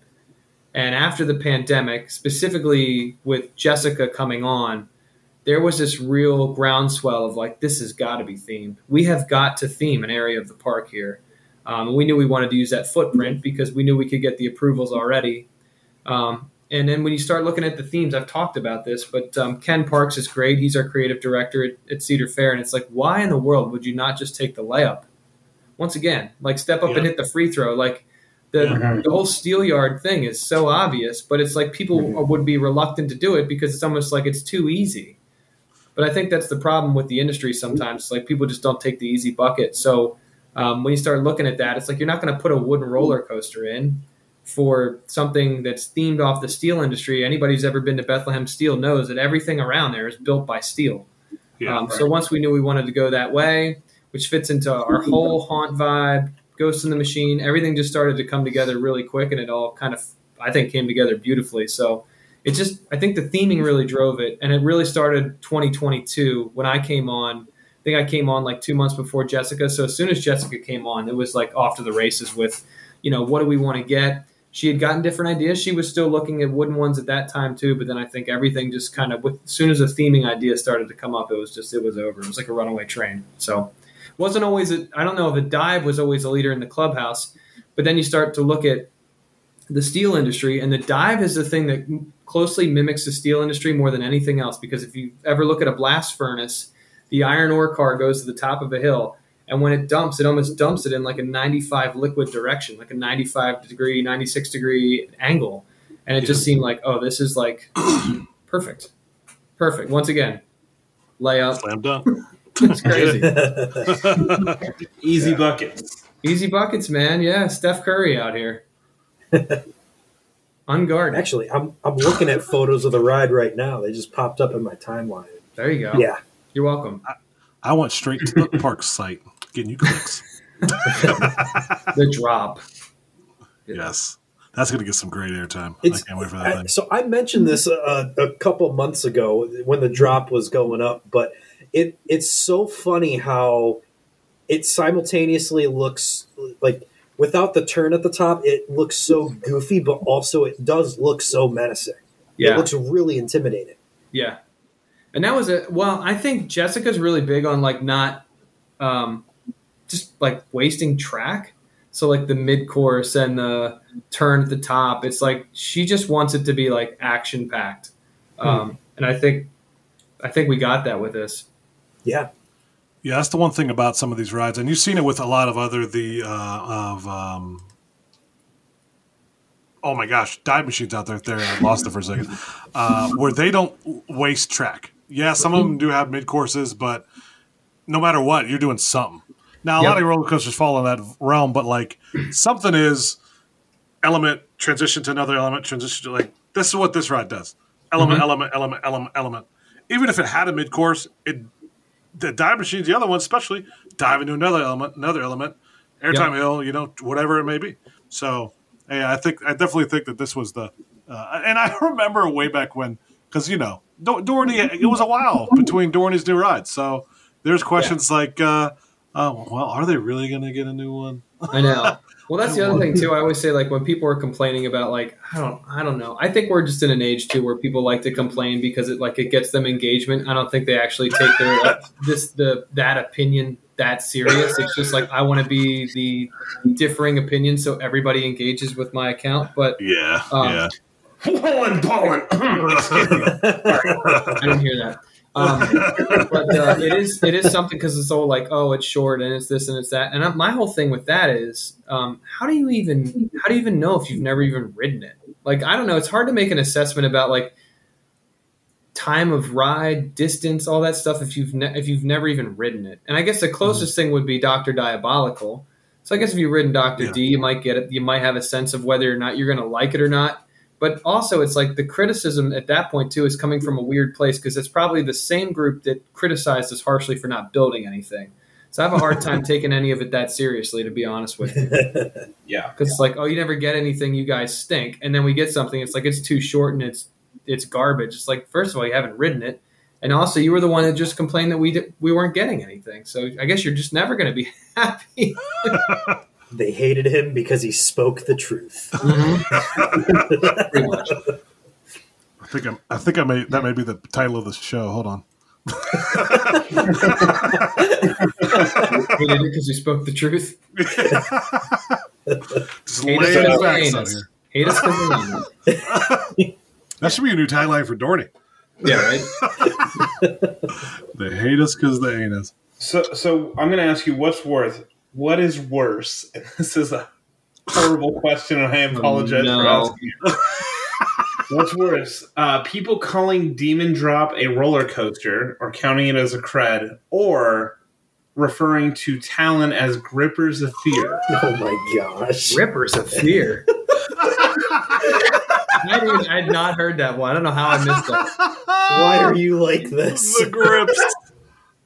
D: And after the pandemic, specifically with Jessica coming on, there was this real groundswell of like, this has got to be themed. We have got to theme an area of the park here. Um, we knew we wanted to use that footprint because we knew we could get the approvals already. Um, and then when you start looking at the themes, I've talked about this, but um, Ken Parks is great. He's our creative director at, at, Cedar Fair, and it's like, why in the world would you not just take the layup? Once again, like step up yeah. and hit the free throw. Like the mm-hmm. the whole Steelyard thing is so obvious, but it's like people mm-hmm. would be reluctant to do it because it's almost like it's too easy. But I think that's the problem with the industry sometimes. Like people just don't take the easy bucket. So um, when you start looking at that, it's like you're not going to put a wooden roller coaster in for something that's themed off the steel industry. Anybody who's ever been to Bethlehem Steel knows that everything around there is built by steel. Yeah, um, right. So once we knew we wanted to go that way, which fits into our whole haunt vibe, Ghost in the Machine, everything just started to come together really quick, and it all kind of, I think, came together beautifully. So it just, I think the theming really drove it, and it really started 2022 when I came on. I think I came on like two months before Jessica. So as soon as Jessica came on, it was like off to the races with, you know, what do we want to get? She had gotten different ideas. She was still looking at wooden ones at that time too, but then I think everything just kind of, as soon as a theming idea started to come up, it was just it was over. It was like a runaway train. So wasn't always. I don't know if a dive was always a leader in the clubhouse, but then you start to look at the steel industry, and the dive is the thing that closely mimics the steel industry more than anything else. Because if you ever look at a blast furnace, the iron ore car goes to the top of a hill and when it dumps, it almost dumps it in like a 95 liquid direction, like a 95 degree, 96 degree angle. And it just seemed like, oh, this is like *clears throat* perfect. Perfect. Once again, layup.
A: Slam dunk. *laughs*
D: it's crazy. *laughs*
C: Easy yeah. buckets.
D: Easy buckets, man. Yeah, Steph Curry out here. *laughs* Unguarded.
B: Actually, I'm I'm looking at photos of the ride right now. They just popped up in my timeline.
D: There you go.
B: Yeah.
D: You're welcome.
A: I, I went straight to the park site getting you clicks. *laughs*
D: the drop.
A: Yes. That's going to get some great airtime. I can't wait for that I,
B: thing. So I mentioned this uh, a couple months ago when the drop was going up, but it it's so funny how it simultaneously looks like without the turn at the top, it looks so goofy, but also it does look so menacing. Yeah. It looks really intimidating.
D: Yeah. And that was a well, I think Jessica's really big on like not um, just like wasting track. So like the mid course and the turn at the top, it's like she just wants it to be like action packed, hmm. um, and I think I think we got that with this.
B: Yeah,
A: yeah, that's the one thing about some of these rides, and you've seen it with a lot of other the uh, of um, oh my gosh, dive machines out there. There, I lost it for a second. Uh, where they don't waste track. Yeah, some of them do have mid courses, but no matter what, you're doing something. Now, a yep. lot of roller coasters fall in that realm, but like *clears throat* something is element transition to another element transition to like this is what this ride does. Element, mm-hmm. element, element, element, element. Even if it had a mid course, it the dive machines, the other one especially, dive into another element, another element, airtime yep. hill, you know, whatever it may be. So, yeah, I think I definitely think that this was the, uh, and I *laughs* remember way back when, because you know, Dorney, it was a while between Dorney's new rides, so there's questions yeah. like. Uh, oh well, are they really going to get a new one?
D: I know. *laughs* Well, that's the other thing too. I always say like when people are complaining about like I don't I don't know. I think we're just in an age too where people like to complain because it like it gets them engagement. I don't think they actually take their uh, *laughs* this the that opinion that serious. It's just like I want to be the differing opinion so everybody engages with my account. But
A: yeah, um, yeah.
C: Pollen, *clears throat* pollen. *laughs*
D: I didn't hear that. Um, *laughs* but uh, it is it is something because it's all like oh it's short and it's this and it's that. And I, my whole thing with that is um, how do you even how do you even know if you've never even ridden it? Like I don't know it's hard to make an assessment about like time of ride distance all that stuff if you've ne- if you've never even ridden it. And I guess the closest mm-hmm. thing would be Doctor Diabolical. So I guess if you've ridden Doctor yeah. D you might get it you might have a sense of whether or not you're going to like it or not but also, it's like the criticism at that point too is coming from a weird place because it's probably the same group that criticized us harshly for not building anything. So I have a hard time *laughs* taking any of it that seriously, to be honest with you. *laughs*
C: yeah,
D: because it's like, oh, you never get anything, you guys stink, and then we get something. It's like it's too short and it's it's garbage. It's like first of all, you haven't ridden it, and also you were the one that just complained that we did, we weren't getting anything. So I guess you're just never going to be *laughs* happy.
B: They hated him because he spoke the truth. *laughs*
A: Mm-hmm. *laughs* I think I'm, I think I may that may be the title of the show. Hold on.
D: Hated it because we spoke the truth. *laughs*
A: Just
D: Hate us
A: the
D: because they
A: facts out here.
D: Hate us because they us.
A: That should be a new tagline for Dorney.
D: Yeah, right.
A: They hate us because they ain't us.
C: So, so I'm going to ask you, what's worth? What is worse? *laughs* And this is a horrible question, and I apologize for asking you. *laughs* What's worse? Uh, people calling Demon Drop a roller coaster, or counting it as a cred, or referring to Talon as grippers of fear. *laughs*
B: Oh my gosh.
D: Rippers of fear. I, didn't- I had not heard that one. I don't know how I missed that.
B: Why are you like this?
A: The grips.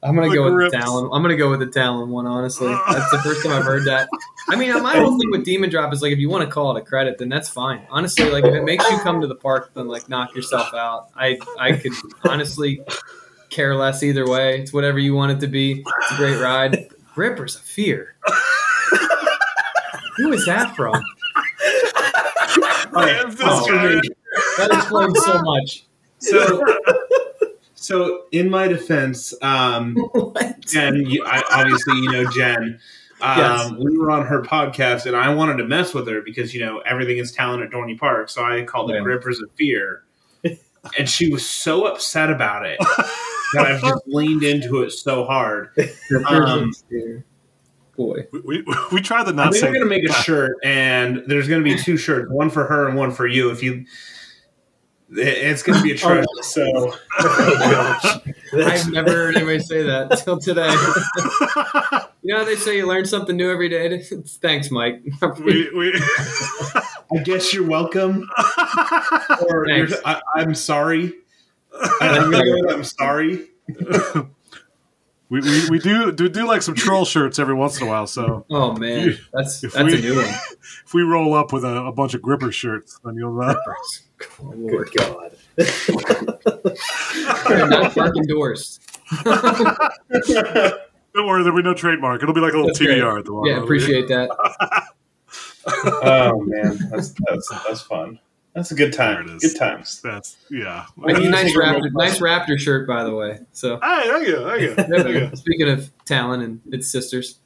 D: I'm gonna
A: The
D: go with the Talon. I'm gonna go with the Talon one. Honestly, *laughs* that's the first time I've heard that. I mean, my whole thing with Demon Drop is like, if you want to call it a credit, then that's fine. Honestly, like if it makes you come to the park, then like knock yourself out. I I could honestly care less either way. It's whatever you want it to be. It's a great ride. Rippers of Fear. *laughs* Who is that from?
C: Oh.
D: That explains so much.
C: So, so in my defense, um, *laughs*
D: What?
C: Jen, you, I, obviously you know Jen. Um,
D: Yes.
C: We were on her podcast, and I wanted to mess with her because you know everything is talent at Dorney Park, so I called it Grippers of Fear, *laughs* and she was so upset about it *laughs* that I've just leaned into it so hard. Um.
D: Boy.
A: We, we, we tried to
C: I
A: not
C: think we're gonna make a shirt, and there's gonna be two shirts, one for her and one for you. If you, it- it's gonna be a *laughs* treasure. Oh, so
B: Oh my gosh. That's-
D: I've *laughs* never heard anybody say that till today. *laughs* You know how they say you learn something new every day? Thanks, Mike.
A: we, we,
C: I guess you're welcome, or you're, I, I'm sorry. I'm gonna go with I'm sorry.
A: We, we, we do, do do like some troll shirts every once in a while. So
D: oh man, that's
A: If
D: that's
A: we-
D: a new one. *laughs*
A: if we roll up with a, a bunch of gripper shirts, then you'll know.
D: Oh, Lord.
B: Good God. *laughs*
D: Not fucking endorsed. *laughs*
A: Don't worry, there'll be no trademark. It'll be like a little
D: That's great.
A: TBR at the
D: Yeah, appreciate that.
C: Oh man, that's that's that's fun. That's a good time.
A: There it is.
C: Good times.
A: That's yeah.
C: I need
D: nice
C: take
D: raptor, nice raptor shirt, by the way. So,
A: Hey, thank you, thank you, thank you. *laughs*
D: speaking of Talon and its sisters,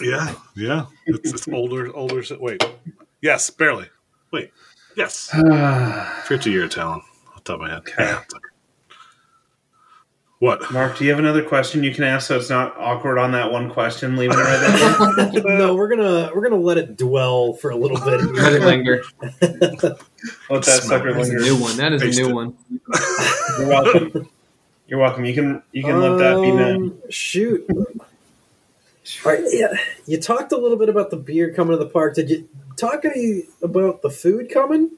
A: Yeah, yeah. It's, it's older, older. Wait, yes, barely. Wait, yes. *sighs* Fifty year Talon. Off the top of my head.
C: Okay.
A: Yeah. What?
C: Mark, do you have another question you can ask so it's not awkward on that one question? Leaving it right there. *laughs*
B: no, we're gonna we're gonna let it dwell for a little bit.
D: let it linger. *laughs*
C: Let that sucker
D: That's a
C: linger.
D: new one. That is
A: Taste
D: a
A: it.
D: new one.
C: You're welcome. You're welcome. You can you can let that be known.
B: Um, Shoot. All right, yeah, you talked a little bit about the beer coming to the park. Did you talk any about the food coming?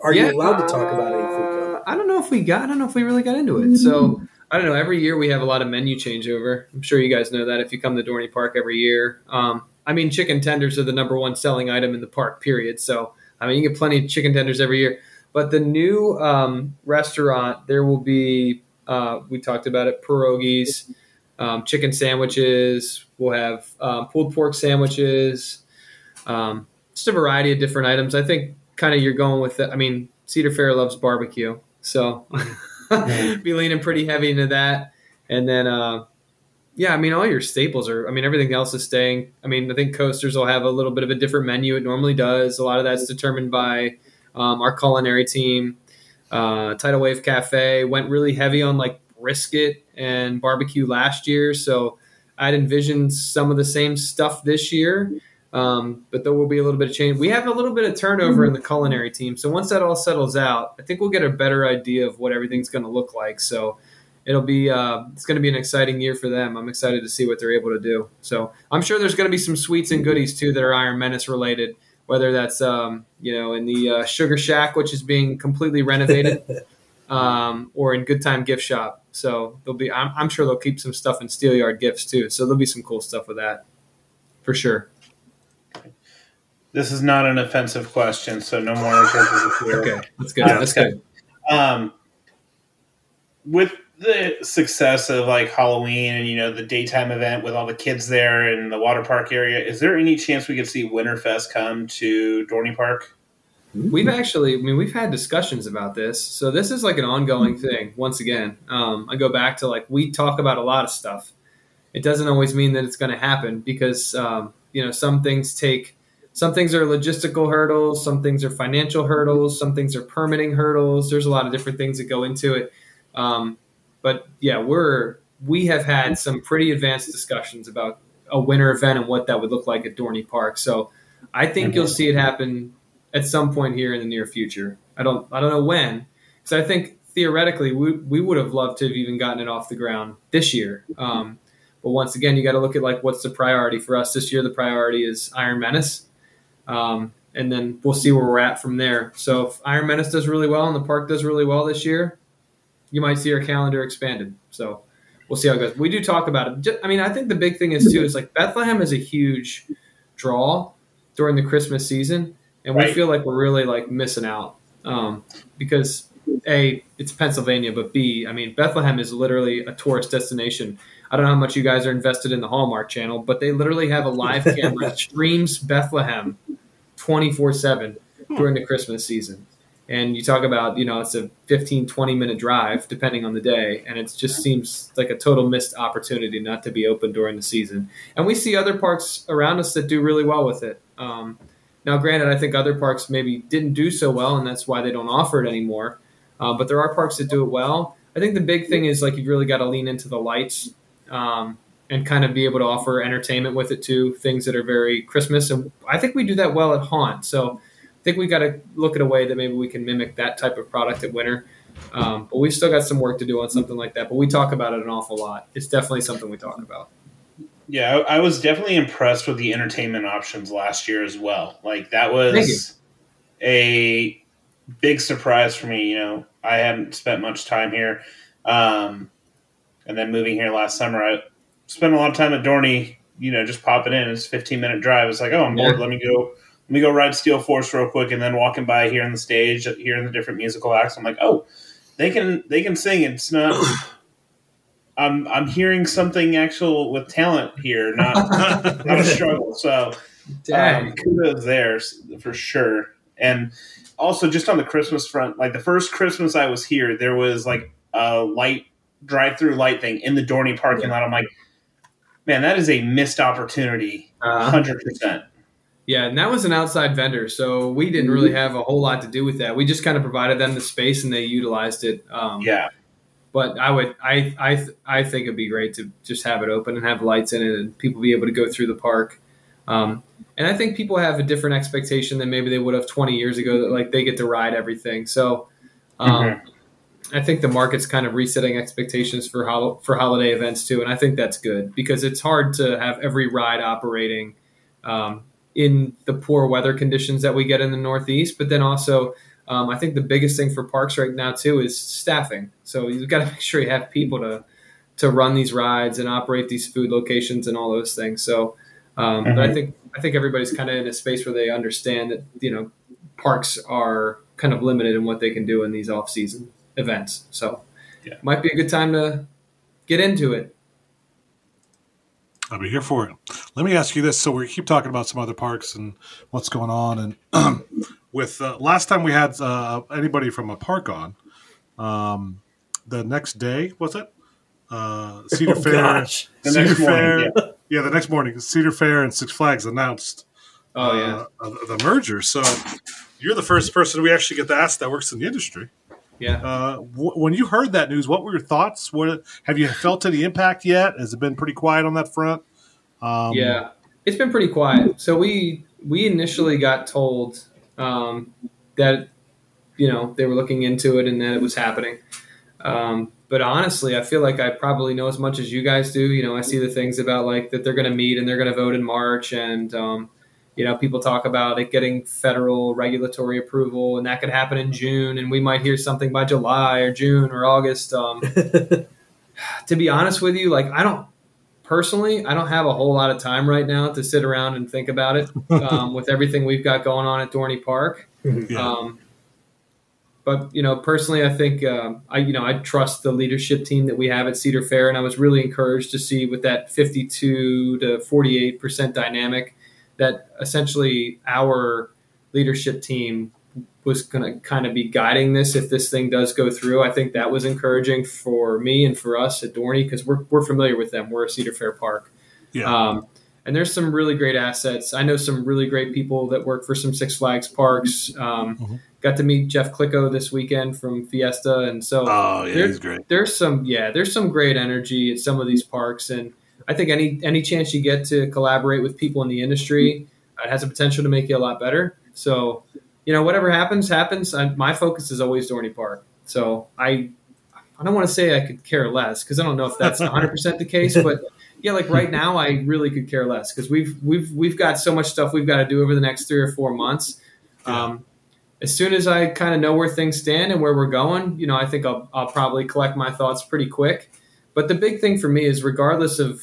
B: Are
D: Yeah,
B: you allowed to talk about any food coming?
D: Uh, I don't know if we got. I don't know if we really got into it. So I don't know. Every year we have a lot of menu changeover. I'm sure you guys know that if you come to Dorney Park every year. Um, I mean, chicken tenders are the number one selling item in the park. Period. So I mean, you get plenty of chicken tenders every year. But the new um, restaurant, there will be. Uh, we talked about it. Pierogies, um, chicken sandwiches. We'll have um, pulled pork sandwiches. Um, just a variety of different items. I think kind of you're going with. The, I mean, Cedar Fair loves barbecue, so *laughs* *laughs* be leaning pretty heavy into that. And then, uh, yeah, I mean, all your staples are. I mean, everything else is staying. I mean, I think Coasters will have a little bit of a different menu. It normally does. A lot of that's determined by um, our culinary team. Uh, Tidal Wave Cafe went really heavy on like brisket and barbecue last year, so I'd envision some of the same stuff this year. Um, but there will be a little bit of change. We have a little bit of turnover in the culinary team, so once that all settles out, I think we'll get a better idea of what everything's going to look like. So it'll be uh, it's going to be an exciting year for them. I'm excited to see what they're able to do. So I'm sure there's going to be some sweets and goodies too that are Iron Menace related. Whether that's um, you know in the uh, Sugar Shack, which is being completely renovated, *laughs* um, or in Good Time Gift Shop. So there'll be I'm, I'm sure they'll keep some stuff in Steelyard Gifts too. So there'll be some cool stuff with that for sure.
C: This is not an offensive question, so no more.
D: Okay, that's good.
C: Yeah,
D: that's good.
C: Um, with the success of like Halloween and you know the daytime event with all the kids there and the water park area, is there any chance we could see Winterfest come to Dorney Park?
D: We've actually, I mean, we've had discussions about this. So this is like an ongoing thing. Once again, um, I go back to like we talk about a lot of stuff. It doesn't always mean that it's going to happen because um, you know some things take, some things are logistical hurdles, some things are financial hurdles, some things are permitting hurdles. There's a lot of different things that go into it. Um, but yeah, we're we have had some pretty advanced discussions about a winter event and what that would look like at Dorney Park. So I think you'll see it happen at some point here in the near future. I don't I don't know when because I think theoretically we, we would have loved to have even gotten it off the ground this year. Um, but once again, you got to look at like what's the priority for us this year. The priority is Iron Menace, um, and then we'll see where we're at from there. So if Iron Menace does really well and the park does really well this year, you might see our calendar expanded. So we'll see how it goes. We do talk about it. I mean, I think the big thing is too is like Bethlehem is a huge draw during the Christmas season and we
C: Right.
D: feel like we're really like missing out um, because a it's Pennsylvania, but b I mean Bethlehem is literally a tourist destination. I don't know how much you guys are invested in the Hallmark Channel, but they literally have a live *laughs* camera that streams Bethlehem twenty four seven during the Christmas season. And you talk about, you know, it's a 15, 20 minute drive depending on the day. And it just seems like a total missed opportunity not to be open during the season. And we see other parks around us that do really well with it. Um, now, granted, I think other parks maybe didn't do so well, and that's why they don't offer it anymore. Uh, but there are parks that do it well. I think the big thing is like you've really got to lean into the lights um, and kind of be able to offer entertainment with it too, things that are very Christmas. And I think we do that well at Haunt. So I think we got to look at a way that maybe we can mimic that type of product at Winter. Um, but we've still got some work to do on something like that. But we talk about it an awful lot. It's definitely something we talk about.
C: Yeah, I, I was definitely impressed with the entertainment options last year as well. Like that was a big surprise for me. You know, I hadn't spent much time here, um, and then moving here last summer, I spent a lot of time at Dorney. You know, just popping in. It's a fifteen minute drive. It's like, oh, I'm bored.
D: Yeah.
C: Let me go. Let me go ride Steel Force real quick, and then walking by here on the stage, hearing the different musical acts. I'm like, oh, they can they can sing. It's not. *sighs* I'm I'm hearing something actual with talent here, not *laughs* not a struggle. So um, kudos there for sure. And also, just on the Christmas front, like the first Christmas I was here, there was like a light drive-through light thing in the Dorney parking lot. I'm like, man, that is a missed opportunity,
D: Uh,
C: hundred percent.
D: Yeah, and that was an outside vendor, so we didn't really have a whole lot to do with that. We just kind of provided them the space, and they utilized it. Um,
C: Yeah,
D: But I would, I, I, I think it'd be great to just have it open and have lights in it, and people be able to go through the park. Um, and I think people have a different expectation than maybe they would have 20 years ago. That like they get to ride everything. So um, I think the market's kind of resetting expectations for hol- for holiday events too, and I think that's good because it's hard to have every ride operating um, in the poor weather conditions that we get in the Northeast. But then also, um, I think the biggest thing for parks right now too is staffing. So you've got to *laughs* make sure you have people to to run these rides and operate these food locations and all those things. So, um, but I think I think everybody's kind of in a space where they understand that you know parks are kind of limited in what they can do in these off season events. So,
C: Yeah.
D: might be a good time to get into it.
A: I'll be here for it. Let me ask you this: so we keep talking about some other parks and what's going on, and *clears throat* with uh, last time we had uh, anybody from a park on, um, the next day was it uh, *laughs* Cedar
B: Oh,
A: Fair?
B: gosh.
C: The
A: Cedar
C: next morning, yeah.
A: yeah. the next morning, Cedar Fair and Six Flags announced
D: Oh yeah,
A: uh, the merger. So you're the first person we actually get to ask that works in the industry.
D: Yeah.
A: Uh, w- when you heard that news, what were your thoughts? What have you felt any impact yet? Has it been pretty quiet on that front? Um,
D: yeah, it's been pretty quiet. So we we initially got told um, that you know they were looking into it and that it was happening. Um, but honestly, I feel like I probably know as much as you guys do. You know, I see the things about like that they're going to meet and they're going to vote in March, and um, you know, people talk about it getting federal regulatory approval, and that could happen in June, and we might hear something by July or June or August. Um, *laughs* to be honest with you, like I don't personally, I don't have a whole lot of time right now to sit around and think about it *laughs* um, with everything we've got going on at Dorney Park.
A: Yeah.
D: Um, but you know, personally, I think um, I you know I trust the leadership team that we have at Cedar Fair, and I was really encouraged to see with that fifty-two to forty-eight percent dynamic that essentially our leadership team was going to kind of be guiding this if this thing does go through. I think that was encouraging for me and for us at Dorney because we're, we're familiar with them. We're a Cedar Fair Park.
A: Yeah.
D: Um, and there's some really great assets. I know some really great people that work for some Six Flags parks. Um,
A: Mhm.
D: Got to meet Jeff Clicko this weekend from Fiesta, and so
A: oh yeah,
D: there-
A: he's great.
D: there's some yeah there's some great energy at some of these parks and i think any any chance you get to collaborate with people in the industry uh, has a potential to make you a lot better. So you know whatever happens happens. I, my focus is always dorney park. So i i don't want to say i could care less because i don't know if that's 100% the case but yeah like right now i really could care less because we've we've we've got so much stuff we've got to do over the next three or four months. Um, as soon as I kind of know where things stand and where we're going, you know, I think I'll, I'll probably collect my thoughts pretty quick. But the big thing for me is, regardless of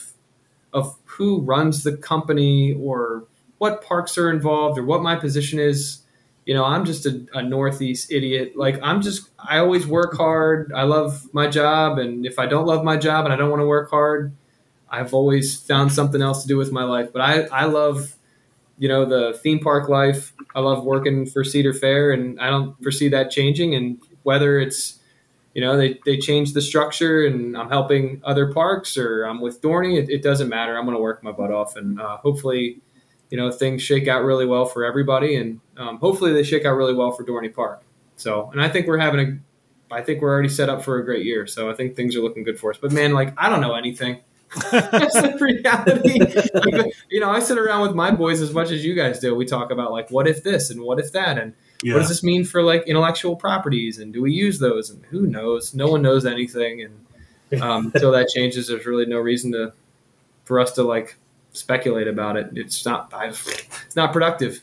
D: of who runs the company or what parks are involved or what my position is, you know, I'm just a, a Northeast idiot. Like I'm just, I always work hard. I love my job, and if I don't love my job and I don't want to work hard, I've always found something else to do with my life. But I, I love you know the theme park life i love working for cedar fair and i don't foresee that changing and whether it's you know they, they change the structure and i'm helping other parks or i'm with dorney. It, it doesn't matter. I'm going to work my butt off and uh, hopefully you know things shake out really well for everybody and um, hopefully they shake out really well for dorney park. So and i think we're having a i think we're already set up for a great year. So i think things are looking good for us. But man like i don't know anything. *laughs* That's the reality. *laughs* you know, I sit around with my boys as much as you guys do. We talk about like, what if this and what if that, and
A: Yeah.
D: what does this mean for like intellectual properties, and do we use those, and who knows? No one knows anything, and *laughs* um, until that changes, there's really no reason to for us to like speculate about it. It's not. It's not productive.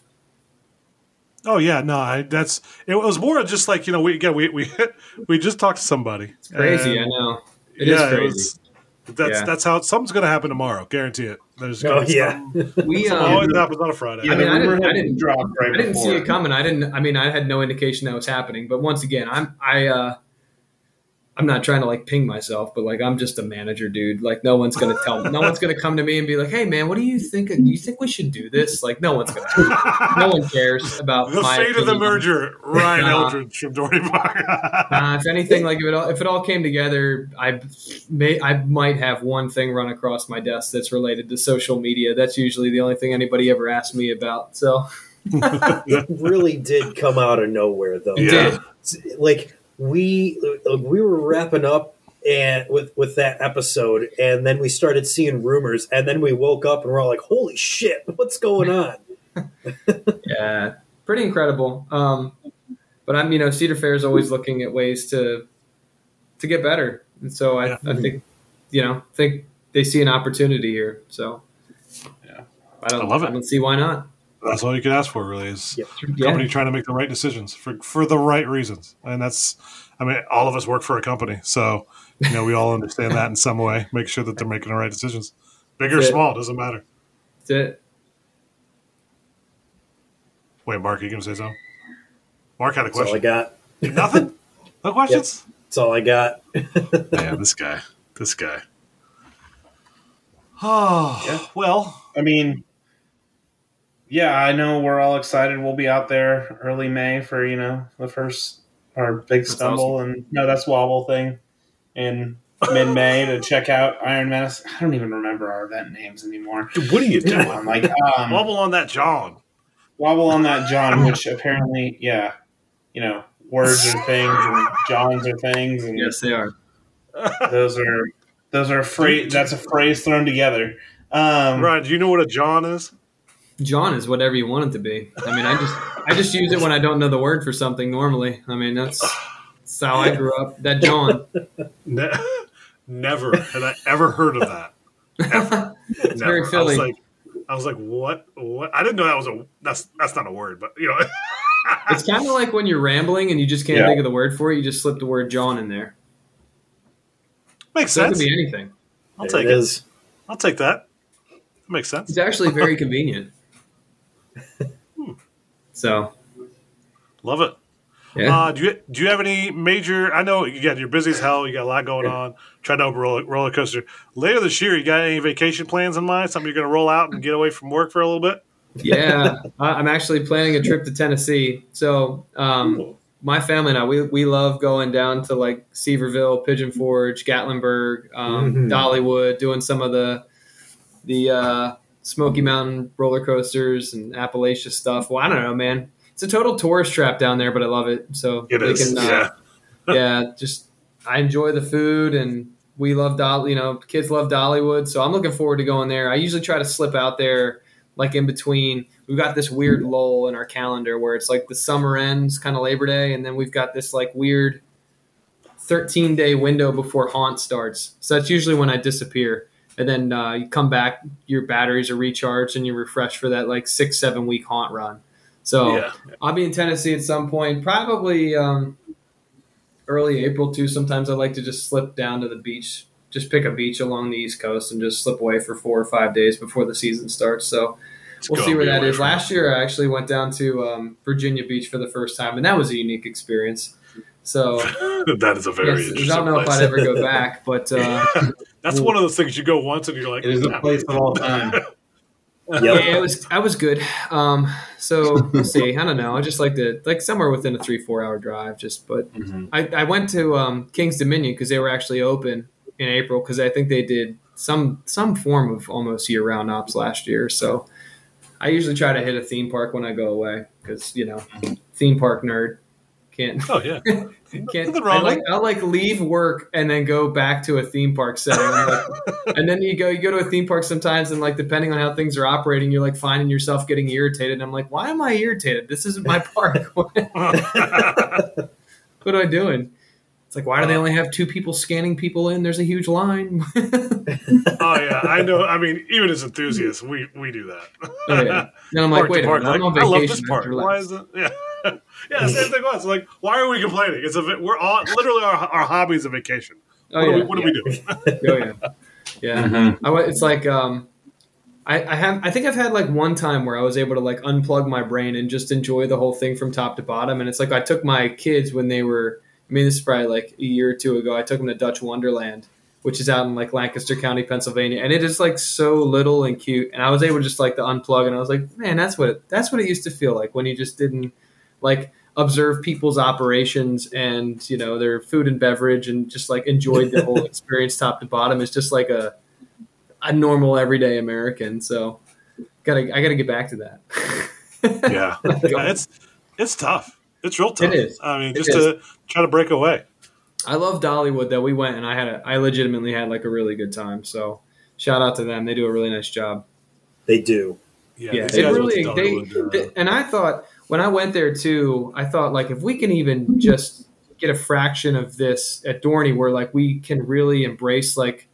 A: Oh yeah, no, I, that's it. Was more just like you know, we again, we we *laughs* we just talked to somebody.
D: It's crazy. I know. It is
A: yeah,
D: crazy.
A: was- that's
D: Yeah.
A: that's how something's going to happen tomorrow. Guarantee it. There's gonna
B: Oh, yeah.
A: something- *laughs*
D: we um,
A: always happens on a Friday.
C: Yeah,
D: I mean, I didn't-
C: rumor
D: I didn't-
C: dropped right
D: I didn't
C: before.
D: see it coming. I didn't. I mean, I had no indication that was happening. But once again, I'm I. uh I'm not trying to like ping myself, but like I'm just a manager, dude. Like no one's gonna tell, no one's gonna come to me and be like, "Hey, man, what do you think? Do you think we should do this?" Like no one's gonna, *laughs* no one cares about
A: the
D: my
A: fate of the merger. Ryan
D: Nah.
A: Eldredge from Dorney Park. *laughs*
D: Uh, if anything, like if it all if it all came together, I may I might have one thing run across my desk that's related to social media. That's usually the only thing anybody ever asks me about. So *laughs*
B: it really did come out of nowhere, though.
D: it
A: Yeah.
D: did.
B: Like we we were wrapping up and with with that episode, and then we started seeing rumors, and then we woke up and we're all like, "Holy shit, *laughs* what's going on?" *laughs*
D: Yeah, pretty incredible. Um, but I'm, you know, Cedar Fair is always looking at ways to to get better, and so I,
A: Yeah.
D: I think, you know, think they see an opportunity here. So,
C: Yeah.
D: I don't,
A: I love it.
D: I don't see why not.
A: That's all you can ask for, really, is
B: Yep.
D: Yeah,
A: company trying to make the right decisions for for the right reasons. And that's, I mean, all of us work for a company, so you know we all understand that in some way. Make sure that they're making the right decisions, big or
D: it.
A: small, doesn't matter.
D: that's it.
A: Wait, Mark, you gonna say something? Mark had a
B: That's all I got.
A: Nothing. No *laughs* questions.
B: That's all I got. *laughs*
A: Man, this guy. This guy. Oh *sighs*
C: Yeah.
A: well.
C: I mean, yeah, I know we're all excited. We'll be out there early May for you know the first our big
D: That's
C: stumble and no, that's wobble thing in mid May to *laughs* check out Iron Menace. I don't even remember our event names anymore.
A: What are you doing?
C: I'm like um,
A: Wobble on that John.
C: wobble on that John, *laughs* which apparently, yeah, you know, words are things and Johns are things, and
D: Yes, they are. *laughs*
C: those are those are phrase. That's a phrase thrown together. Um,
A: Ryan, do you know what a John is?
D: John is whatever you want it to be. I mean, I just I just use it when I don't know the word for something. Normally, I mean that's, that's how I grew up. That John.
A: Ne- never had I ever heard of that. Ever.
D: It's very
A: Never. I was like, I was like, what? What? I didn't know that was a. That's that's not a word, but you know. *laughs*
D: It's kind of like when you're rambling and you just can't
C: Yeah.
D: think of the word for it. You just slip the word John in there.
A: Makes
D: So it could be anything.
A: I'll
B: There
A: take
B: it
A: it.
B: is.
A: I'll take that. Makes sense.
D: It's actually very convenient. So
A: Love it.
D: yeah,
A: Uh, do you do you have any major? I know you got you're busy as hell. You got a lot going on. Trying to open roller, roller coaster later this year. You got any vacation plans in mind? Something you're going to roll out and get away from work for a little bit?
D: yeah, *laughs* I'm actually planning a trip to Tennessee. So, um, my family and I, we, we love going down to like Sevierville, Pigeon Forge, Gatlinburg, um,
B: Mhm.
D: Dollywood, doing some of the the uh, Smoky Mountain roller coasters and Appalachia stuff. Well, I don't know, man. It's a total tourist trap down there, but I love it. So
A: It is.
D: can, uh,
A: yeah. *laughs*
D: yeah, just I enjoy the food and we love Dolly. You know, kids love Dollywood, so I'm looking forward to going there. I usually try to slip out there like in between. We've got this weird lull in our calendar where it's like the summer ends, kind of Labor Day, and then we've got this like weird 13 day window before haunt starts. So that's usually when I disappear. And then uh, you come back, your batteries are recharged, and you're refreshed for that like six, seven week haunt run. So
A: yeah.
D: I'll be in Tennessee at some point, probably um, early April too. Sometimes I like to just slip down to the beach, just pick a beach along the East Coast, and just slip away for four or five days before the season starts. So
A: It's
D: we'll see where that is. Last year, I actually went down to um, Virginia Beach for the first time, and that was a unique experience. So *laughs*
A: that is a very
D: yes, I don't know if. I'd ever go back, but uh, *laughs*
A: That's one of those things you go once and you're like,
C: It is a place of all time. *laughs*
B: Yep.
D: yeah, it was. I was good. Um, so we'll see. I don't know. I just like to like somewhere within a three four hour drive. Just but
C: Mhm.
D: I, I went to um, Kings Dominion because they were actually open in April because I think they did some some form of almost year round ops last year. So I usually try to hit a theme park when I go away because you know theme park nerd can't
A: Oh yeah. *laughs*
D: can't I like I'll like leave work and then go back to a theme park setting. Like- *laughs* and then you go you go to a theme park sometimes and like depending on how things are operating, you're like finding yourself getting irritated. And I'm like, why am I irritated? This isn't my *laughs* park. what am I doing? It's like why do they only have two people scanning people in? There's a huge line. *laughs*
A: oh yeah, I know. I mean, even as enthusiasts, we we do that.
D: Oh, yeah. *laughs* And I'm like,
A: Park
D: wait a
A: park,
D: minute, I'm on
A: like, I love
D: vacation.
A: this part. Why is it? *laughs* Yeah. Yeah, same thing was like, why are we complaining? It's a vi- we're all literally our, our hobby is a vacation.
D: Oh
A: what, are
D: yeah,
A: we, what are we doing?
D: oh yeah, yeah.
C: Mhm.
D: I, it's like um, I, I have I think I've had like one time where I was able to like unplug my brain and just enjoy the whole thing from top to bottom. And it's like I took my kids when they were I mean this is probably like a year or two ago. I took them to Dutch Wonderland, which is out in like Lancaster County, Pennsylvania, and it is like so little and cute. And I was able to just like to unplug, and I was like, man, that's what it, that's what it used to feel like when you just didn't like observe people's operations and you know their food and beverage and just like enjoyed the whole *laughs* experience top to bottom it's just like a a normal everyday american so gotta i gotta get back to that *laughs*
A: yeah, Yeah, it's it's tough. It's real tough.
D: It is.
A: I mean,
D: It
A: just
D: is.
A: to try to break away.
D: i love dollywood though we went and i had a i legitimately had like a really good time so shout out to them they do a really nice job
B: They do.
A: Yeah,
D: yeah,
A: these
D: it really.
A: went to
D: They,
A: Dollywood, uh,
D: th- and I thought when I went there too, I thought like if we can even just get a fraction of this at Dorney, where like we can really embrace like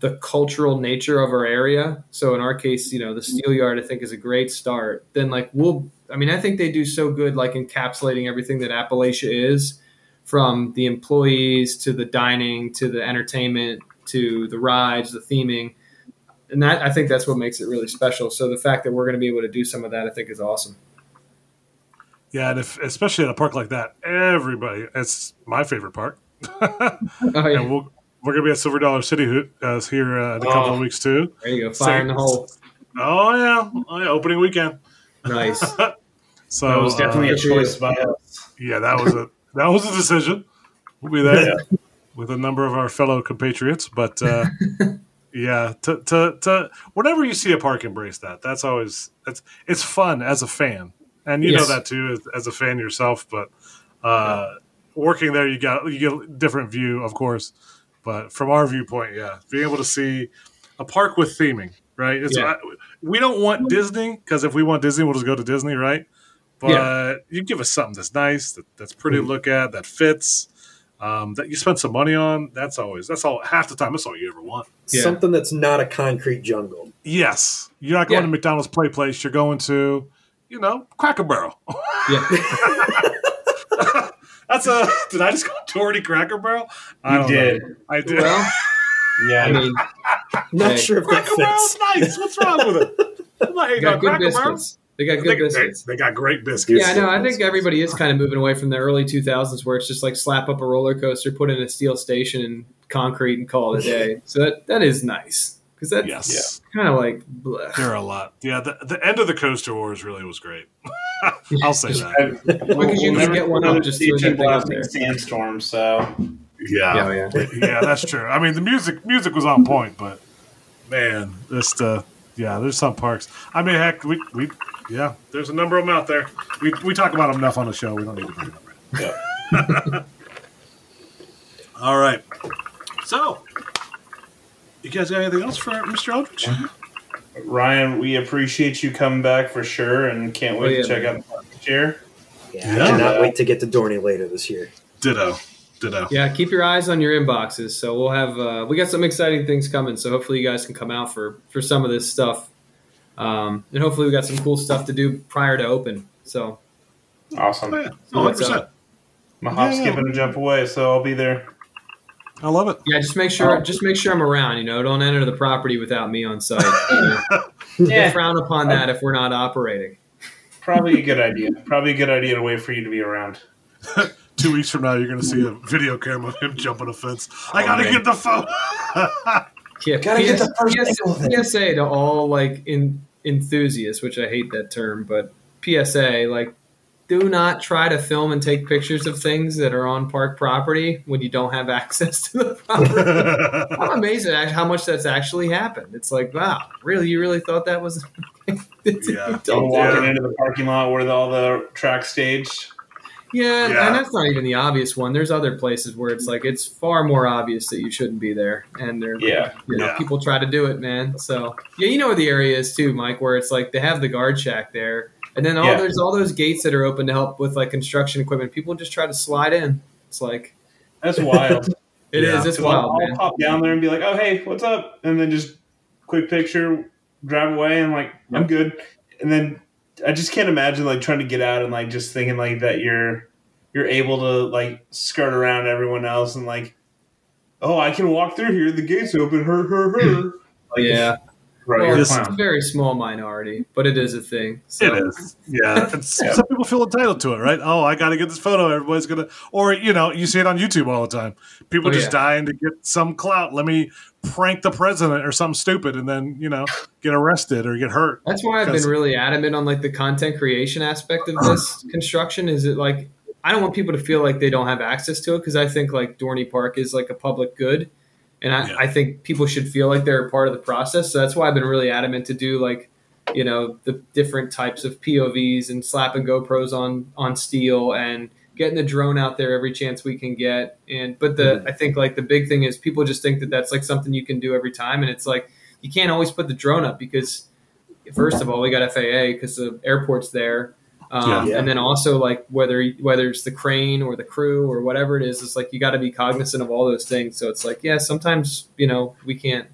D: the cultural nature of our area. So in our case, you know, the steel mm-hmm. yard I think is a great start. Then like we'll. I mean, I think they do so good like encapsulating everything that Appalachia is, from the employees to the dining to the entertainment to the rides, the theming and that I think that's what makes it really special. So the fact that we're going to be able to do some of that, I think, is awesome.
A: yeah, and if, especially at a park like that, everybody. It's my favorite park. *laughs*
D: Oh
A: and we'll, we're gonna be at Silver Dollar City Hoot uh, here uh, in a couple
C: Oh.
A: of weeks too.
D: there you go, fire in the hole.
A: Oh yeah, oh, yeah opening weekend.
D: Nice. *laughs*
A: So
C: That was definitely
A: uh,
C: a choice by us.
A: yeah, that was a that was a decision. We'll be there with a number of our fellow compatriots, but uh, *laughs* yeah, to, to to whenever you see a park, embrace that. That's always it's it's fun as a fan, and you
D: Yes.
A: know that too as, as a fan yourself. But uh, working there, you got you get a different view, of course. But from our viewpoint, yeah, being able to see a park with theming, right? It's,
D: Yeah.
A: I- we don't want Disney because if we want Disney, we'll just go to Disney, right? But
D: Yeah.
A: you give us something that's nice, that, that's pretty to look at, that fits, um, that you spend some money on. That's always that's all. Half the time, that's all you ever want.
D: Yeah.
B: Something that's not a concrete jungle.
A: Yes, you're not going
D: Yeah.
A: to McDonald's Play Place. You're going to, you know, Cracker Barrel.
D: Yeah, *laughs* *laughs*
A: That's a. *laughs* Did I just go Doherty Cracker Barrel? I
C: You did.
A: Know. I did.
D: well, *laughs*
C: Yeah,
D: I mean,
B: Not
D: Hey.
B: sure if that
A: Cracker Barrel's
B: fits.
A: nice. What's wrong with it? I'm not
D: they
A: hating
D: got
A: on
D: good
A: Cracker Barrel.
D: biscuits. They got good
A: they,
D: biscuits.
A: they got great biscuits.
D: Yeah, I know. I think everybody is kind of moving away from the early 2000s, where it's just like slap up a roller coaster, put in a steel station and concrete, and call it a day. So that that is nice. Because that's
A: Yes.
D: kind of like bleh.
A: There are a lot. Yeah, the, the end of the Coaster Wars really was great. *laughs* I'll say that.
D: Because you can get one up just
C: see
D: through that
C: blasting sandstorm. So
A: Yeah.
D: Yeah, yeah.
A: yeah, that's true. I mean, the music music was on point, but man, just uh, yeah, there's some parks. I mean, heck, we we yeah, there's a number of them out there. We we talk about them enough on the show. We don't need to bring them up.
C: yeah. *laughs*
A: All right. So, you guys got anything else for Mr. Eldredge?
C: Ryan, we appreciate you coming back for sure, and can't wait
D: Oh, yeah,
C: to check
D: man.
C: out the park this year.
B: Yeah,
A: Yeah.
B: I cannot wait to get to Dorney later this year.
A: Ditto. Ditto.
D: Yeah, keep your eyes on your inboxes. So we'll have uh, we got some exciting things coming. So hopefully you guys can come out for for some of this stuff, um, and hopefully we got some cool stuff to do prior to open. So
C: Awesome.
A: Oh, yeah,
D: So what's
A: 100%.
D: up?
C: My hop,
A: Yeah.
C: skip, and a jump away, so I'll be there.
A: I love it.
D: yeah, just make sure oh. just make sure I'm around. You know, don't enter the property without me on site. *laughs* You know? They
C: Yeah,
D: frown upon that if we're not operating.
C: probably a good idea. Probably a good idea to wait for you to be around. *laughs*
A: Two weeks from now, you're going to see a video camera of him jumping a fence. I
C: Oh,
A: got to get the phone. *laughs*
D: Yeah,
B: Gotta get the first
D: PS,
B: angle of it.
D: PSA to all like in, enthusiasts, which I hate that term, but PSA like do not try to film and take pictures of things that are on park property when you don't have *laughs* access to the property. *laughs* I'm amazed at how much that's actually happened. It's like, wow, really? You really thought that was? *laughs*
A: Yeah.
C: Don't walking
A: yeah.
C: into the parking lot where all the track staged.
D: Yeah,
A: Yeah.
D: and that's not even the obvious one. There's other places where it's like it's far more obvious that you shouldn't be there, and they're
C: Yeah.
D: you know
A: Yeah.
D: people try to do it, man. So yeah, you know where the area is too, Mike, where it's like they have the guard shack there, and then all
C: Yeah.
D: there's all those gates that are open to help with like construction equipment. People just try to slide in. It's like
C: That's wild. *laughs*
D: it is.
A: Yeah.
D: It's
C: I'll,
D: wild,
C: I'll pop down there and be like, "Oh, hey, what's up?" And then just quick picture, drive away, and like, I'm good. And then I just can't imagine like trying to get out and like just thinking like that you're you're able to like skirt around everyone else and like, oh, I can walk through here. The gates open. Her, her, her. Like, *laughs*
D: Yeah,
C: right.
D: well, it's a very small minority, but it is a thing. So.
A: It is. Yeah. It's-
C: Yeah.
A: Some people feel entitled to it, right? Oh, I got to get this photo. Everybody's going to, or, you know, you see it on YouTube all the time. People
D: Oh,
A: just
D: yeah.
A: dying to get some clout. Let me prank the president or something stupid and then, you know, get arrested or get hurt.
D: That's why I've been really adamant on like the content creation aspect of this *clears throat* construction. Is it like I don't want people to feel like they don't have access to it because I think like Dorney Park is like a public good, and I,
A: Yeah.
D: I think people should feel like they're a part of the process. So that's why I've been really adamant to do like you know the different types of POVs and slapping GoPros on on steel and getting the drone out there every chance we can get. And but the mm-hmm. I think like the big thing is people just think that that's like something you can do every time, and it's like you can't always put the drone up because first of all, we got FAA because the airport's there. Um,
B: Yeah.
D: And then also like whether whether it's the crane or the crew or whatever it is, it's like you got to be cognizant of all those things. So it's like yeah, sometimes you know we can't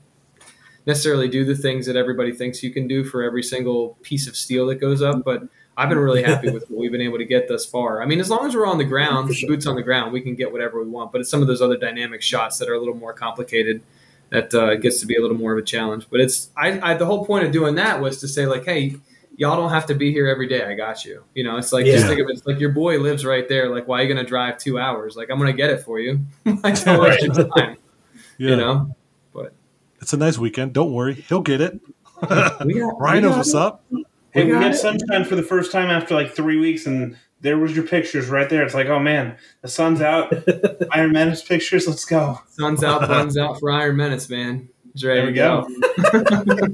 D: necessarily do the things that everybody thinks you can do for every single piece of steel that goes up, but I've been really happy with what we've been able to get thus far. I mean, as long as we're on the ground,
B: sure.
D: boots on the ground, we can get whatever we want. But it's some of those other dynamic shots that are a little more complicated that uh, gets to be a little more of a challenge. But it's I, I the whole point of doing that was to say like, hey, y'all don't have to be here every day. I got you. You know, it's like just think of it it's like your boy lives right there. Like, why are you going to drive two hours? Like, I'm going to get it for you. *laughs* like, don't waste your time.
A: Yeah.
D: You know, but
A: It's a nice weekend. Don't worry. He'll get it.
D: we got, *laughs*
A: Ryan
D: we
A: knows what's up.
C: Hey, we
D: got
C: had sunshine for the first time after like three weeks, and there was your pictures right there. It's like, oh man, the sun's out. *laughs* Iron Menace pictures. Let's go.
D: Sun's out, sun's out for Iron Menace, man. He's ready
C: There
D: to
C: we
D: go.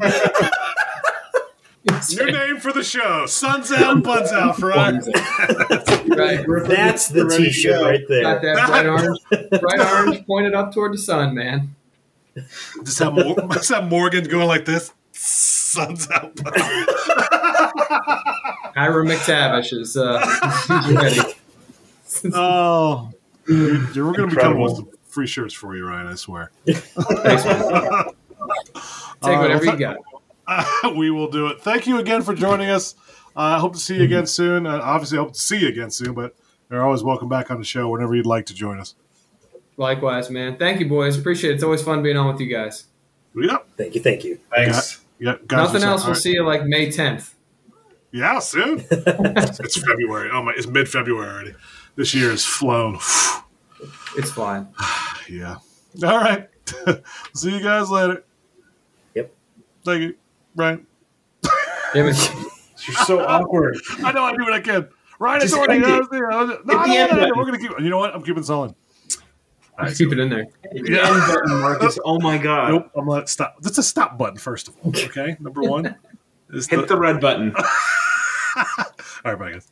A: New name for the show. Sun's out, buns out for Iron.
D: Buns out. right.
B: That's the
C: We're ready to
B: T-shirt
C: go.
B: right
D: Got
B: there.
D: that bright *laughs* orange, bright orange pointed up toward the sun, man.
A: Just have, Mor- just have Morgan going like this. Sun's out. buns *laughs* out.
D: Ira McTavish is uh, ready.
A: Oh, dude, we're going to be coming with
C: Incredible.
A: some free shirts for you, Ryan. I swear.
D: Thanks, man. *laughs* Take whatever
A: well,
D: you got.
A: Uh, *laughs* we will do it. Thank you again for joining us. I uh, hope to see you again soon. Uh, obviously, I hope to see you again soon, but you're always welcome back on the show whenever you'd like to join us.
D: Likewise, man. Thank you, boys. Appreciate it. It's always fun being on with you guys.
A: Yeah,
B: Thank you, thank you.
C: Thanks.
A: yeah. Guys,
D: Nothing else. We'll
A: right.
D: see you like May 10th.
A: Yeah, soon. *laughs* it's February. Oh my, it's mid February already. This year has flown. *sighs*
D: It's fine. *sighs*
A: yeah. All right. *laughs* see you guys later.
B: Yep.
A: Thank you, Ryan.
D: Damn it. *laughs*
C: You're so awkward.
A: I know I do what I can. Ryan
C: Just
A: Authority.
C: end it.
A: No, no, no,
C: the
A: no, no, no. We're gonna keep. You know what? I'm keeping solid.
D: Just keep it in there.
C: The end button, Marcus. *laughs* Oh my god.
A: Nope. I'm gonna stop. That's a stop button first of all. *laughs* Okay, number one is
C: Hit the red button.
A: All right, bye guys.